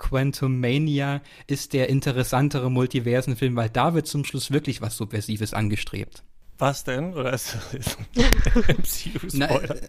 C: Quantum Mania ist der interessantere Multiversenfilm, weil da wird zum Schluss wirklich was Subversives angestrebt.
A: Was denn? Oder ist das [LAUGHS] MCU-Spoiler?
C: Äh,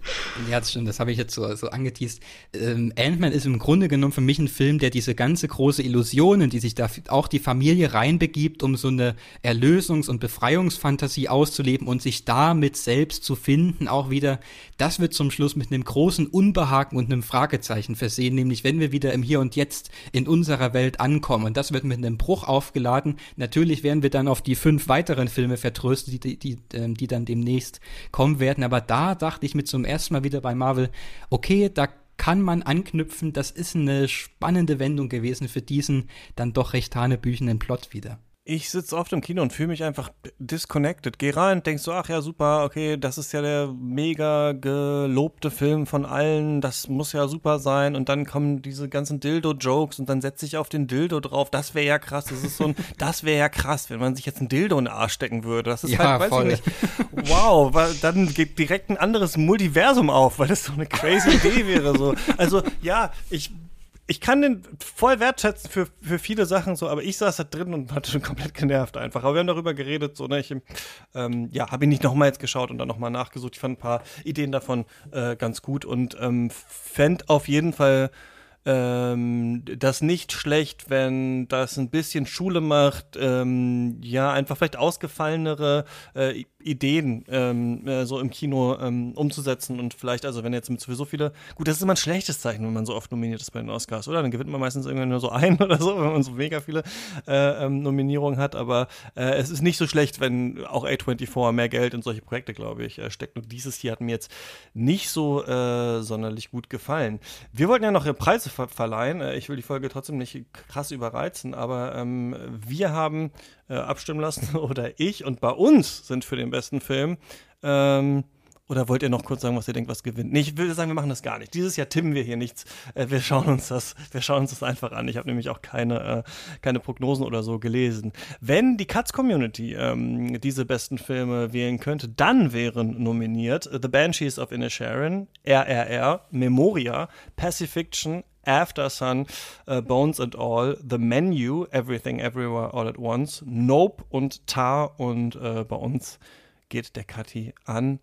C: ja, das stimmt, das habe ich jetzt so, so angeteased. Ähm, Ant-Man ist im Grunde genommen für mich ein Film, der diese ganze große Illusion, in die sich da auch die Familie reinbegibt, um so eine Erlösungs- und Befreiungsfantasie auszuleben und sich damit selbst zu finden, auch wieder, das wird zum Schluss mit einem großen Unbehagen und einem Fragezeichen versehen, nämlich wenn wir wieder im Hier und Jetzt in unserer Welt ankommen. Und das wird mit einem Bruch aufgeladen. Natürlich werden wir dann auf die fünf weiteren Filme vertröstet, die, die ähm, die dann demnächst kommen werden. Aber da dachte ich mir zum ersten Mal wieder bei Marvel, okay, da kann man anknüpfen. Das ist eine spannende Wendung gewesen für diesen dann doch recht hanebüchenden Plot wieder
A: ich sitze oft im Kino und fühle mich einfach disconnected. Geh rein, denkst so, ach ja, super, okay, das ist ja der mega gelobte Film von allen, das muss ja super sein. Und dann kommen diese ganzen Dildo-Jokes und dann setze ich auf den Dildo drauf. Das wäre ja krass. Das ist so ein, [LAUGHS] das wäre ja krass, wenn man sich jetzt ein Dildo in den Arsch stecken würde. Das ist ja, halt, weiß voll. ich nicht. [LAUGHS] Wow, weil dann geht direkt ein anderes Multiversum auf, weil das so eine crazy Idee wäre. So. Also ja, ich ich kann den voll wertschätzen für, für viele Sachen so, aber ich saß da drin und hatte schon komplett genervt einfach. Aber wir haben darüber geredet, so, ne, ich, ähm, ja, habe ihn nicht nochmal jetzt geschaut und dann nochmal nachgesucht. Ich fand ein paar Ideen davon äh, ganz gut und ähm, fände auf jeden Fall ähm, das nicht schlecht, wenn das ein bisschen Schule macht, ähm, ja, einfach vielleicht ausgefallenere äh, Ideen ähm, äh, so im Kino ähm, umzusetzen und vielleicht, also wenn jetzt mit sowieso viele, gut, das ist immer ein schlechtes Zeichen, wenn man so oft nominiert ist bei den Oscars, oder? Dann gewinnt man meistens irgendwann nur so [LAUGHS] ein oder so, wenn man so mega viele äh, ähm, Nominierungen hat, aber äh, es ist nicht so schlecht, wenn auch A24 mehr Geld in solche Projekte, glaube ich, äh, steckt und dieses hier hat mir jetzt nicht so äh, sonderlich gut gefallen. Wir wollten ja noch Preise ver verleihen. Äh, ich will die Folge trotzdem nicht krass überreizen, aber ähm, wir haben abstimmen lassen [LAUGHS] oder ich und bei uns sind für den besten Film ähm, oder wollt ihr noch kurz sagen, was ihr denkt, was gewinnt? Nee, ich will sagen, wir machen das gar nicht. Dieses Jahr timmen wir hier nichts. Äh, wir schauen uns das, wir schauen uns das einfach an. Ich habe nämlich auch keine, äh, keine Prognosen oder so gelesen. Wenn die Cuts Community ähm, diese besten Filme wählen könnte, dann wären nominiert The Banshees of Inisherin, RRR, Memoria, Pacifiction, After Sun, uh, Bones and All, The Menu, Everything Everywhere All at Once, Nope und Tar und uh, bei uns geht der Kathi an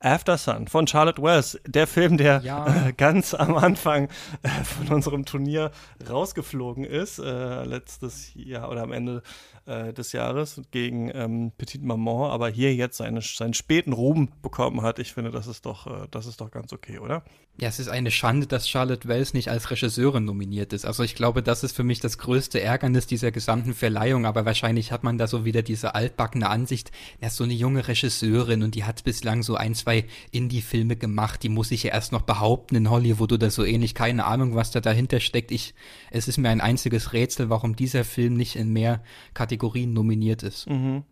A: After Sun von Charlotte Wells, der Film, der ja. äh, ganz am Anfang äh, von unserem Turnier rausgeflogen ist, äh, letztes Jahr oder am Ende äh, des Jahres gegen ähm, Petite Maman, aber hier jetzt seine, seinen späten Ruhm bekommen hat. Ich finde, das ist doch, äh, das ist doch ganz okay, oder?
C: Ja, es ist eine Schande, dass Charlotte Wells nicht als Regisseurin nominiert ist. Also ich glaube, das ist für mich das größte Ärgernis dieser gesamten Verleihung, aber wahrscheinlich hat man da so wieder diese altbackene Ansicht, ja, so eine junge Regisseurin und die hat bislang so ein, zwei Indie-Filme gemacht, die muss sich ja erst noch behaupten in Hollywood oder so ähnlich. Keine Ahnung, was da dahinter steckt. Ich, es ist mir ein einziges Rätsel, warum dieser Film nicht in mehr Kategorien Kategorien nominiert ist.
A: Mhm.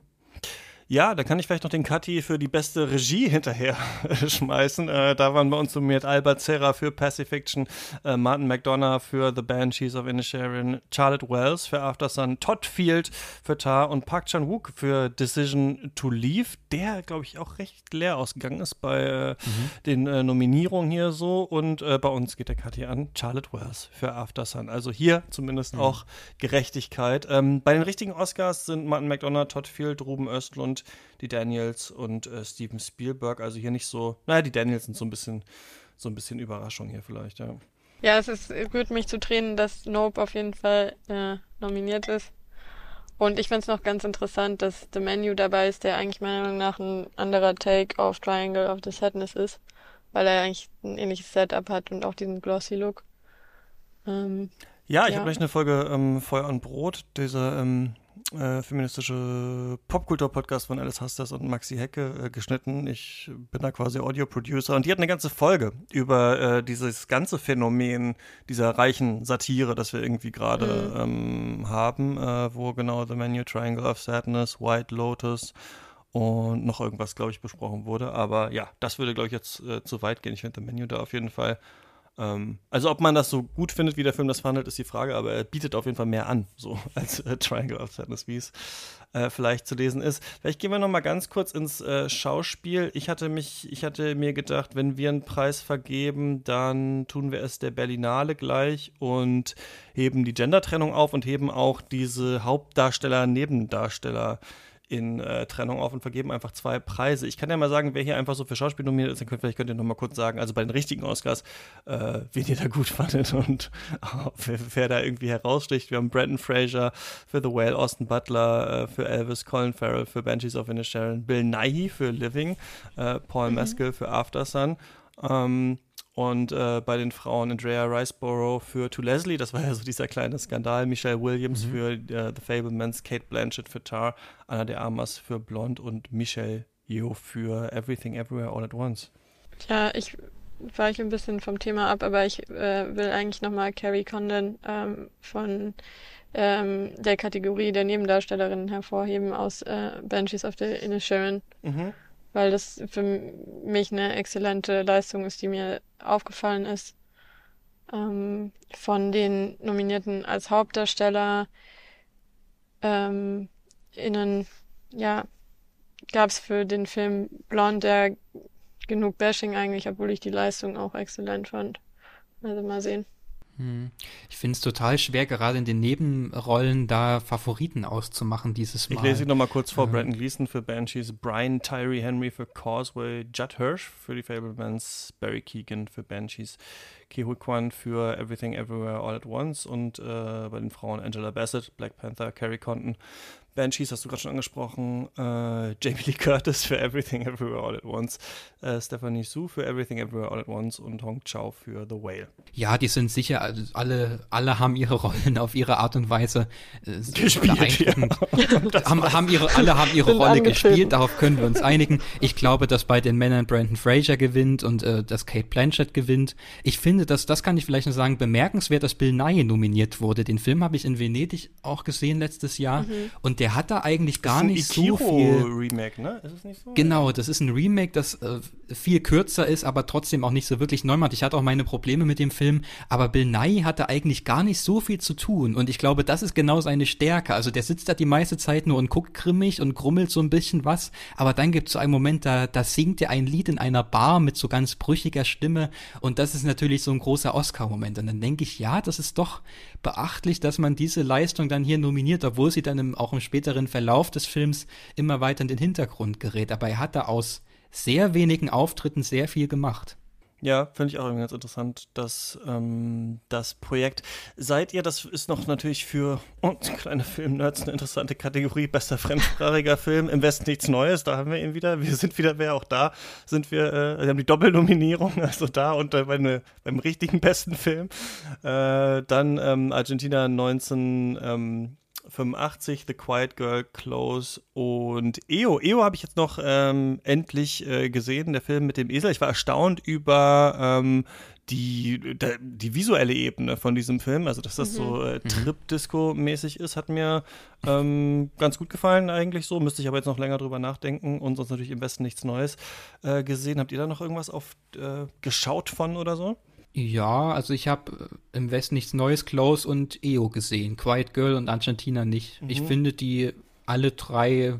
A: Ja, da kann ich vielleicht noch den Kathi für die beste Regie [LAUGHS] hinterher [LAUGHS] schmeißen. Äh, da waren bei uns nominiert Albert Serra für Pacifiction, äh, Martin McDonough für The Banshees of Inisherin, Charlotte Wells für After Sun, Todd Field für Tar und Park Chan-wook für Decision to Leave, der, glaube ich, auch recht leer ausgegangen ist bei äh, mhm. den äh, Nominierungen hier so. Und äh, bei uns geht der Kathi an Charlotte Wells für After Sun. Also hier zumindest mhm. auch Gerechtigkeit. Ähm, bei den richtigen Oscars sind Martin McDonough, Todd Field, Ruben Östlund, und die Daniels und äh, Steven Spielberg. Also hier nicht so, naja, die Daniels sind so ein bisschen, so ein bisschen Überraschung hier vielleicht, ja.
B: Ja, es ist gut, mich zu tränen, dass Nope auf jeden Fall äh, nominiert ist. Und ich finde es noch ganz interessant, dass The Menu dabei ist, der eigentlich meiner Meinung nach ein anderer Take auf Triangle of the Sadness ist, weil er eigentlich ein ähnliches Setup hat und auch diesen glossy Look.
A: Ähm, ja, ich ja. habe gleich eine Folge ähm, Feuer und Brot, diese ähm, äh, feministische Popkultur-Podcast von Alice Hasters und Maxi Hecke äh, geschnitten. Ich bin da quasi Audio-Producer und die hat eine ganze Folge über äh, dieses ganze Phänomen dieser reichen Satire, das wir irgendwie gerade mhm. ähm, haben, äh, wo genau The Menu Triangle of Sadness, White Lotus und noch irgendwas, glaube ich, besprochen wurde. Aber ja, das würde, glaube ich, jetzt äh, zu weit gehen. Ich finde The Menu da auf jeden Fall ähm, also ob man das so gut findet, wie der Film das verhandelt, ist die Frage, aber er bietet auf jeden Fall mehr an, so [LAUGHS] als äh, Triangle of Sadness, wie es äh, vielleicht zu lesen ist. Vielleicht gehen wir noch mal ganz kurz ins äh, Schauspiel. Ich hatte mich, ich hatte mir gedacht, wenn wir einen Preis vergeben, dann tun wir es der Berlinale gleich und heben die Gendertrennung auf und heben auch diese Hauptdarsteller, Nebendarsteller in äh, Trennung auf und vergeben einfach zwei Preise. Ich kann ja mal sagen, wer hier einfach so für Schauspiel nominiert ist, dann könnt, vielleicht könnt ihr noch mal kurz sagen, also bei den richtigen Oscars, äh, wen ihr da gut [LAUGHS] fandet und oh, wer, wer, da irgendwie heraussticht. Wir haben Brandon Fraser für The Whale, Austin Butler äh, für Elvis, Colin Farrell für Banshees of Inisherin, Bill Nighy für Living, äh, Paul mhm. Mescal für After Sun. Ähm, und äh, bei den Frauen Andrea Riceborough für To Leslie, das war ja so dieser kleine Skandal. Michelle Williams mhm. für äh, The Fablemans, Kate Blanchett für Tar, Anna de Armas für Blonde und Michelle Yeoh für Everything Everywhere All at Once.
B: Ja, ich weiche ein bisschen vom Thema ab, aber ich äh, will eigentlich nochmal Carrie Condon ähm, von ähm, der Kategorie der Nebendarstellerinnen hervorheben aus äh, Banshees of the Inisherin, mhm. Weil das für mich eine exzellente Leistung ist, die mir aufgefallen ist. Ähm, von den Nominierten als Hauptdarsteller ähm, innen, ja, gab es für den Film Blonde ja genug Bashing eigentlich, obwohl ich die Leistung auch exzellent fand. Also mal sehen.
C: Hm. Ich finde es total schwer, gerade in den Nebenrollen da Favoriten auszumachen dieses Mal.
A: Ich lese sie nochmal kurz vor. Äh. Brandon Gleason für Banshees, Brian Tyree Henry für Causeway, Judd Hirsch für die Fablemans, Barry Keegan für Banshees, Ki Kwan für Everything Everywhere All at Once und äh, bei den Frauen Angela Bassett, Black Panther, Carrie Condon, Banshees hast du gerade schon angesprochen, äh, Jamie Lee Curtis für Everything Everywhere All at Once, äh, Stephanie Su für Everything Everywhere All at Once und Hong Chao für The Whale.
C: Ja, die sind sicher, also alle, alle haben ihre Rollen auf ihre Art und Weise
A: äh, [LAUGHS] gespielt. Ja. [LAUGHS]
C: haben, haben ihre, alle haben ihre Rolle gespielt, darauf können wir uns einigen. Ich glaube, dass bei den Männern Brandon Fraser gewinnt und äh, dass Kate Blanchett gewinnt. Ich finde, dass, das kann ich vielleicht noch sagen, bemerkenswert, dass Bill Nye nominiert wurde. Den Film habe ich in Venedig auch gesehen letztes Jahr mhm. und der der hat da eigentlich gar nicht so viel.
A: Remake, ne? Ist es nicht so?
C: Genau, das ist ein Remake, das äh, viel kürzer ist, aber trotzdem auch nicht so wirklich neu macht. Ich hatte auch meine Probleme mit dem Film, aber Bill Nye hatte eigentlich gar nicht so viel zu tun und ich glaube, das ist genau seine Stärke. Also der sitzt da die meiste Zeit nur und guckt grimmig und grummelt so ein bisschen was, aber dann gibt es so einen Moment, da, da singt er ein Lied in einer Bar mit so ganz brüchiger Stimme und das ist natürlich so ein großer Oscar-Moment. Und dann denke ich, ja, das ist doch beachtlich, dass man diese Leistung dann hier nominiert, obwohl sie dann im, auch im späteren Verlauf des Films immer weiter in den Hintergrund gerät. Aber er hat da aus sehr wenigen Auftritten sehr viel gemacht.
A: Ja, finde ich auch ganz interessant, dass ähm, das Projekt, seid ihr, das ist noch natürlich für uns kleine Filmnerds eine interessante Kategorie, bester fremdsprachiger [LAUGHS] Film, im Westen nichts Neues, da haben wir ihn wieder, wir sind wieder, wer auch da, sind wir, äh, wir haben die Doppelnominierung, [LAUGHS] also da und äh, bei ne, beim richtigen besten Film. Äh, dann ähm, Argentina 19, ähm, 85, The Quiet Girl, Close und EO. EO habe ich jetzt noch ähm, endlich äh, gesehen, der Film mit dem Esel. Ich war erstaunt über ähm, die, die, die visuelle Ebene von diesem Film, also dass das mhm. so äh, mhm. Trip-Disco-mäßig ist, hat mir ähm, ganz gut gefallen eigentlich so. Müsste ich aber jetzt noch länger drüber nachdenken und sonst natürlich im besten nichts Neues äh, gesehen. Habt ihr da noch irgendwas auf äh, geschaut von oder so?
C: Ja, also ich habe äh, im Westen nichts Neues, Close und EO gesehen. Quiet Girl und Argentina nicht. Mhm. Ich finde die alle drei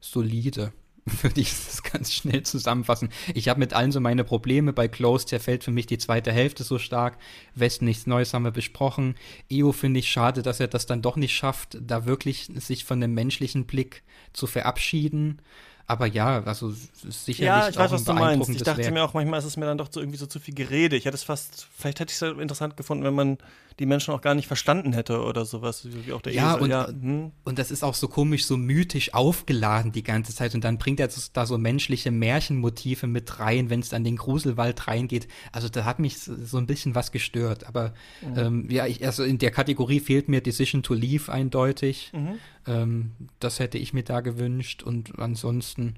C: solide. [LAUGHS] Würde ich das ganz schnell zusammenfassen. Ich habe mit allen so meine Probleme. Bei Close zerfällt für mich die zweite Hälfte so stark. Westen nichts Neues haben wir besprochen. EO finde ich schade, dass er das dann doch nicht schafft, da wirklich sich von dem menschlichen Blick zu verabschieden. Aber ja, also sicherlich.
A: Ja, ich weiß, was du meinst. Ich dachte Werk. mir auch, manchmal ist es mir dann doch so irgendwie so zu viel Gerede. Ich hätte es fast, vielleicht hätte ich es interessant gefunden, wenn man die Menschen auch gar nicht verstanden hätte oder sowas, wie auch der
C: ja, Esel. Und, ja, hm. und das ist auch so komisch, so mythisch aufgeladen die ganze Zeit. Und dann bringt er da so menschliche Märchenmotive mit rein, wenn es dann den Gruselwald reingeht. Also da hat mich so ein bisschen was gestört. Aber mhm. ähm, ja, ich, also in der Kategorie fehlt mir Decision to Leave eindeutig. Mhm. Ähm, das hätte ich mir da gewünscht. Und ansonsten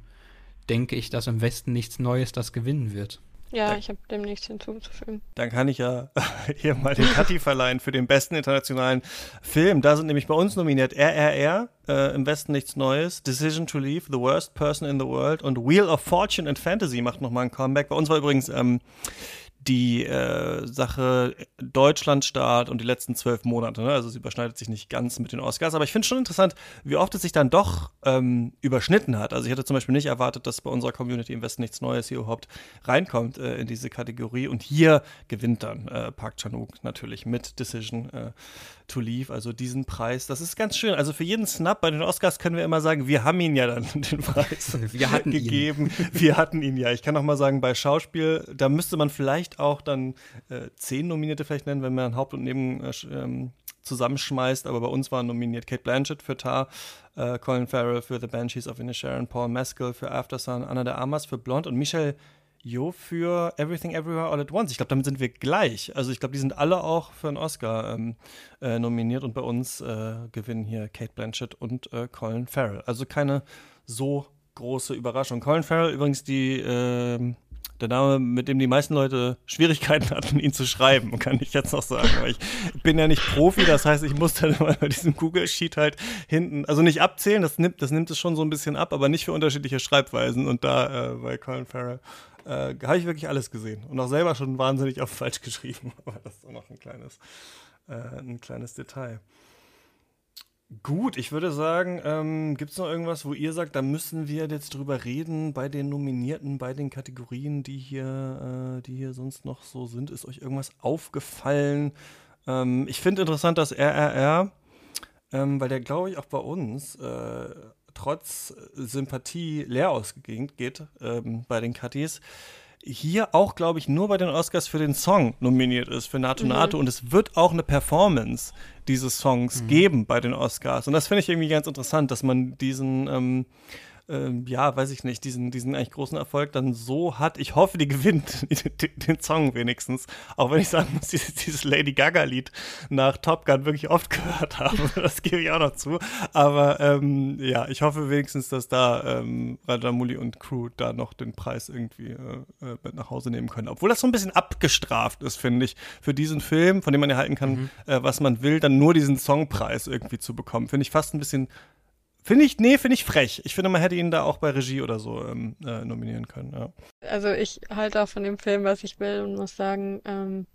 C: denke ich, dass im Westen nichts Neues das gewinnen wird.
B: Ja, da, ich habe dem nichts hinzuzufügen.
A: Dann kann ich ja [LAUGHS] hier mal den Kathi verleihen für den besten internationalen Film. Da sind nämlich bei uns nominiert RRR, äh, im Westen nichts Neues, Decision to Leave, The Worst Person in the World und Wheel of Fortune and Fantasy macht nochmal ein Comeback. Bei uns war übrigens ähm, die äh, Sache Deutschlandstart und die letzten zwölf Monate. Ne? Also sie überschneidet sich nicht ganz mit den Oscars. Aber ich finde schon interessant, wie oft es sich dann doch ähm, überschnitten hat. Also ich hätte zum Beispiel nicht erwartet, dass bei unserer Community im Westen nichts Neues hier überhaupt reinkommt äh, in diese Kategorie. Und hier gewinnt dann äh, Park Chan-wook natürlich mit Decision äh, to Leave, also diesen Preis. Das ist ganz schön. Also für jeden Snap bei den Oscars können wir immer sagen, wir haben ihn ja dann [LAUGHS] den Preis [LAUGHS]
C: wir hatten gegeben.
A: Ihn. Wir hatten ihn ja. Ich kann auch mal sagen, bei Schauspiel, da müsste man vielleicht auch dann äh, zehn Nominierte vielleicht nennen, wenn man Haupt- und Neben äh, ähm, zusammenschmeißt, aber bei uns waren nominiert Kate Blanchett für Tar, äh, Colin Farrell für The Banshees of Inisherin, Paul Mescal für Aftersun, Anna de Armas für Blonde und Michelle Jo für Everything Everywhere All at Once. Ich glaube, damit sind wir gleich. Also ich glaube, die sind alle auch für einen Oscar ähm, äh, nominiert und bei uns äh, gewinnen hier Kate Blanchett und äh, Colin Farrell. Also keine so große Überraschung. Colin Farrell übrigens die ähm, Der Name, mit dem die meisten Leute Schwierigkeiten hatten, ihn zu schreiben, [LAUGHS] kann ich jetzt noch sagen. Weil ich bin ja nicht Profi, das heißt, ich muss dann mal bei diesem Google-Sheet halt hinten, also nicht abzählen, das nimmt, das nimmt es schon so ein bisschen ab, aber nicht für unterschiedliche Schreibweisen. Und da äh, bei Colin Farrell äh, habe ich wirklich alles gesehen. Und auch selber schon wahnsinnig oft falsch geschrieben. [LAUGHS] Aber das ist auch noch ein kleines, äh, ein kleines Detail. Gut, ich würde sagen, ähm, gibt es noch irgendwas, wo ihr sagt, da müssen wir jetzt drüber reden bei den Nominierten, bei den Kategorien, die hier, äh, die hier sonst noch so sind? Ist euch irgendwas aufgefallen? Ähm, ich finde interessant, dass RRR, ähm, weil der, glaube ich, auch bei uns äh, trotz Sympathie leer ausgegangen geht ähm, bei den Cutties, hier auch, glaube ich, nur bei den Oscars für den Song nominiert ist, für Nato Nato. Mhm. Und es wird auch eine Performance dieses Songs mhm. geben bei den Oscars. Und das finde ich irgendwie ganz interessant, dass man diesen ähm, ähm, ja, weiß ich nicht, diesen, diesen eigentlich großen Erfolg dann so hat. Ich hoffe, die gewinnt [LAUGHS] den Song wenigstens. Auch wenn ich sagen muss, [LAUGHS] dieses, dieses Lady Gaga-Lied nach Top Gun wirklich oft [LAUGHS] gehört habe. Das gebe ich auch noch zu. Aber ähm, ja, ich hoffe wenigstens, dass da ähm, Rajamouli und Crew da noch den Preis irgendwie äh, äh, mit nach Hause nehmen können. Obwohl das so ein bisschen abgestraft ist, finde ich, für diesen Film, von dem man erhalten kann, mhm. äh, was man will, dann nur diesen Songpreis irgendwie zu bekommen. Finde ich fast ein bisschen Finde ich, nee, finde ich frech. Ich finde, man hätte ihn da auch bei Regie oder so ähm, äh, nominieren können. Ja.
B: Also ich halte auch von dem Film, was ich will und muss sagen, ähm,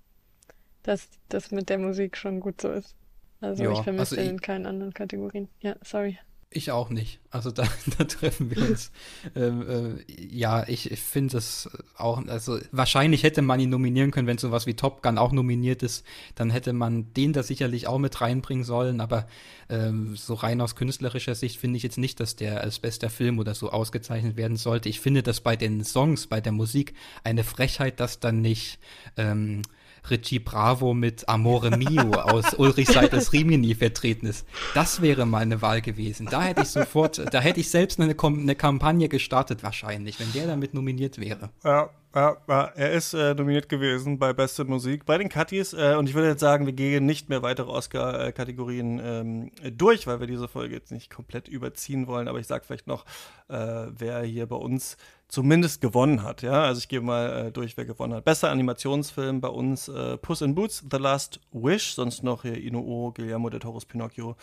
B: dass das mit der Musik schon gut so ist. Also ja, ich vermisse also in keinen anderen Kategorien. Ja, sorry.
C: Ich auch nicht. Also da, [LAUGHS] da treffen wir uns. ähm, äh, ja, ich, ich finde es auch, also wahrscheinlich hätte man ihn nominieren können, wenn sowas wie Top Gun auch nominiert ist, dann hätte man den da sicherlich auch mit reinbringen sollen, aber ähm, so rein aus künstlerischer Sicht finde ich jetzt nicht, dass der als bester Film oder so ausgezeichnet werden sollte. Ich finde das bei den Songs, bei der Musik eine Frechheit, dass dann nicht ähm, Richie Bravo mit Amore Mio aus Ulrich Seiters Rimini vertreten ist. Das wäre mal eine Wahl gewesen. Da hätte ich sofort, da hätte ich selbst eine, eine Kampagne gestartet wahrscheinlich, wenn der damit nominiert wäre.
A: Ja, ja, ja, er ist äh, nominiert gewesen bei Beste Musik bei den Cutties. Äh, und ich würde jetzt sagen, wir gehen nicht mehr weitere Oscar-Kategorien ähm, durch, weil wir diese Folge jetzt nicht komplett überziehen wollen. Aber ich sage vielleicht noch, äh, wer hier bei uns zumindest gewonnen hat. Ja, also ich gehe mal äh, durch, wer gewonnen hat. Bester Animationsfilm bei uns: äh, Puss in Boots, The Last Wish. Sonst noch hier Inuo, Guillermo de Toros Pinocchio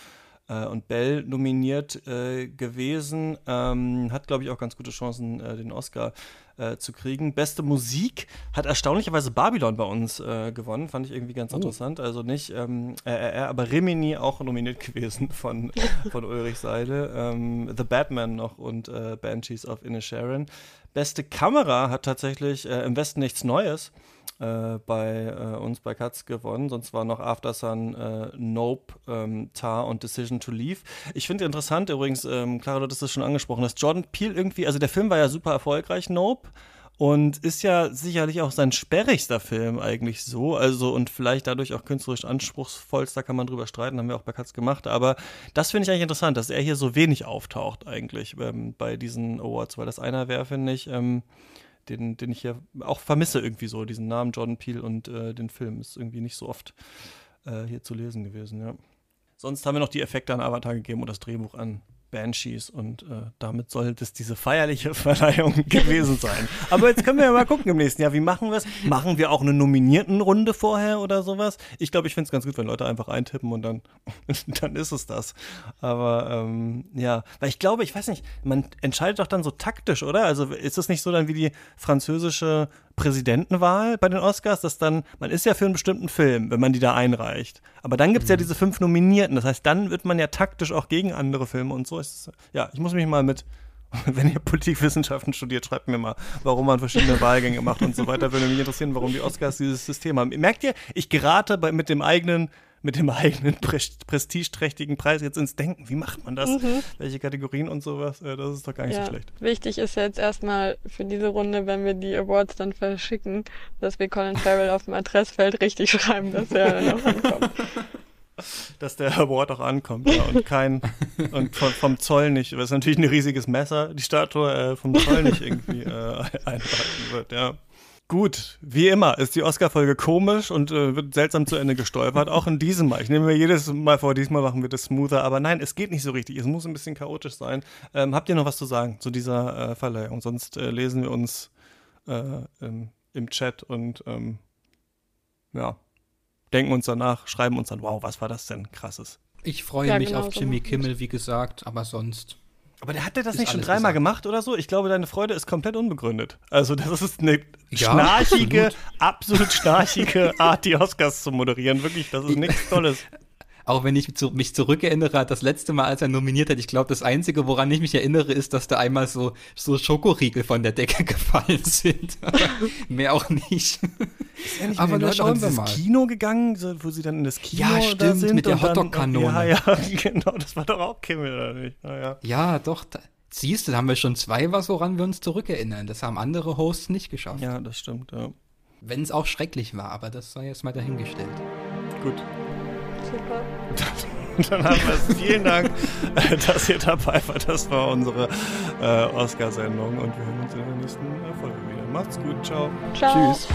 A: äh, und Bell nominiert äh, gewesen. Ähm, hat, glaube ich, auch ganz gute Chancen, äh, den Oscar äh, zu kriegen. Beste Musik hat erstaunlicherweise Babylon bei uns äh, gewonnen. Fand ich irgendwie ganz oh. interessant. Also nicht ähm, RRR, aber Rimini auch nominiert [LAUGHS] gewesen von, von Ulrich Seidel. Ähm, The Batman noch und äh, Banshees of Inisherin. Beste Kamera hat tatsächlich im Westen nichts Neues äh, bei äh, uns bei Katz gewonnen. Sonst war noch After Sun, äh, Nope, ähm, Tar und Decision to Leave. Ich finde interessant übrigens, ähm, Clara, du hattest das schon angesprochen, dass Jordan Peele irgendwie, also der Film war ja super erfolgreich, Nope. Und ist ja sicherlich auch sein sperrigster Film eigentlich so. Also und vielleicht dadurch auch künstlerisch anspruchsvollster, kann man drüber streiten, haben wir auch bei Katz gemacht. Aber das finde ich eigentlich interessant, dass er hier so wenig auftaucht eigentlich ähm, bei diesen Awards, weil das einer wäre, finde ich, ähm, den, den ich ja auch vermisse irgendwie so, diesen Namen Jordan Peele und äh, den Film. Ist irgendwie nicht so oft äh, hier zu lesen gewesen, ja. Sonst haben wir noch die Effekte an Avatar gegeben und das Drehbuch an Banshees und äh, damit sollte es diese feierliche [LAUGHS] Verleihung gewesen sein. Aber jetzt können wir ja mal gucken im nächsten Jahr, wie machen wir es? Machen wir auch eine Nominiertenrunde vorher oder sowas? Ich glaube, ich finde es ganz gut, wenn Leute einfach eintippen und dann, [LAUGHS] dann ist es das. Aber ähm, ja, weil ich glaube, ich weiß nicht, man entscheidet doch dann so taktisch, oder? Also ist es nicht so dann wie die französische Präsidentenwahl bei den Oscars, dass dann, man ist ja für einen bestimmten Film, wenn man die da einreicht. Aber dann gibt es mhm. ja diese fünf Nominierten. Das heißt, dann wird man ja taktisch auch gegen andere Filme und so ist es. Ja, ich muss mich mal mit, [LAUGHS] wenn ihr Politikwissenschaften studiert, schreibt mir mal, warum man verschiedene [LAUGHS] Wahlgänge macht und so weiter. Würde mich interessieren, warum die Oscars dieses System haben. Merkt ihr, ich gerate bei, mit dem eigenen mit dem eigenen prestigeträchtigen Preis jetzt ins Denken. Wie macht man das? Mhm. Welche Kategorien und sowas? Äh, das ist doch gar nicht ja. so schlecht.
B: Wichtig ist jetzt erstmal für diese Runde, wenn wir die Awards dann verschicken, dass wir Colin Farrell auf dem Adressfeld richtig schreiben, dass er dann auch ankommt. [LAUGHS]
A: Dass der Award auch ankommt, ja, und kein, und vom, vom Zoll nicht, das ist natürlich ein riesiges Messer, die Statue äh, vom Zoll nicht irgendwie äh, [LAUGHS] einhalten wird, ja. Gut, wie immer ist die Oscar-Folge komisch und äh, wird seltsam zu Ende gestolpert. Auch in diesem Mal. Ich nehme mir jedes Mal vor, diesmal machen wir das smoother. Aber nein, es geht nicht so richtig. Es muss ein bisschen chaotisch sein. Ähm, habt ihr noch was zu sagen zu dieser äh, Verleihung? Sonst äh, lesen wir uns äh, im, im Chat und ähm, ja, denken uns danach, schreiben uns dann, wow, was war das denn krasses.
C: Ich freue
B: Ja,
C: mich
B: genau
C: auf
B: so
C: Jimmy Kimmel, wie gesagt, aber sonst.
A: Aber der hat der das nicht schon dreimal gemacht oder so? Ich glaube, deine Freude ist komplett unbegründet. Also das ist eine
C: Ja,
A: schnarchige, absolut schnarchige Art, die Oscars zu moderieren. Wirklich, das ist nichts Tolles.
C: Auch wenn ich zu, mich zurückerinnere, das letzte Mal, als er nominiert hat, ich glaube, das Einzige, woran ich mich erinnere, ist, dass da einmal so, so Schokoriegel von der Decke [LAUGHS] gefallen sind. [LAUGHS] Mehr auch nicht.
A: Ist er nicht
C: Aber da schauen wir mal.
A: Kino gegangen, wo sie dann in das Kino
C: Ja,
A: da
C: stimmt,
A: sind?
C: mit der Hotdog-Kanone.
A: Ja, ja, [LAUGHS] genau, das war doch auch Kimmel, oder nicht? Naja.
C: Ja, doch. Da, siehst du, da haben wir schon zwei was, woran wir uns zurückerinnern. Das haben andere Hosts nicht geschafft.
A: Ja, das stimmt, ja.
C: Wenn es auch schrecklich war, aber das sei jetzt mal dahingestellt.
A: Gut.
B: Super. [LAUGHS]
A: Dann haben wir es. Vielen Dank, äh, dass ihr dabei wart. Das war unsere äh, Oscarsendung und wir hören uns in der nächsten Folge wieder. Macht's gut, ciao.
B: Ciao.
C: Tschüss.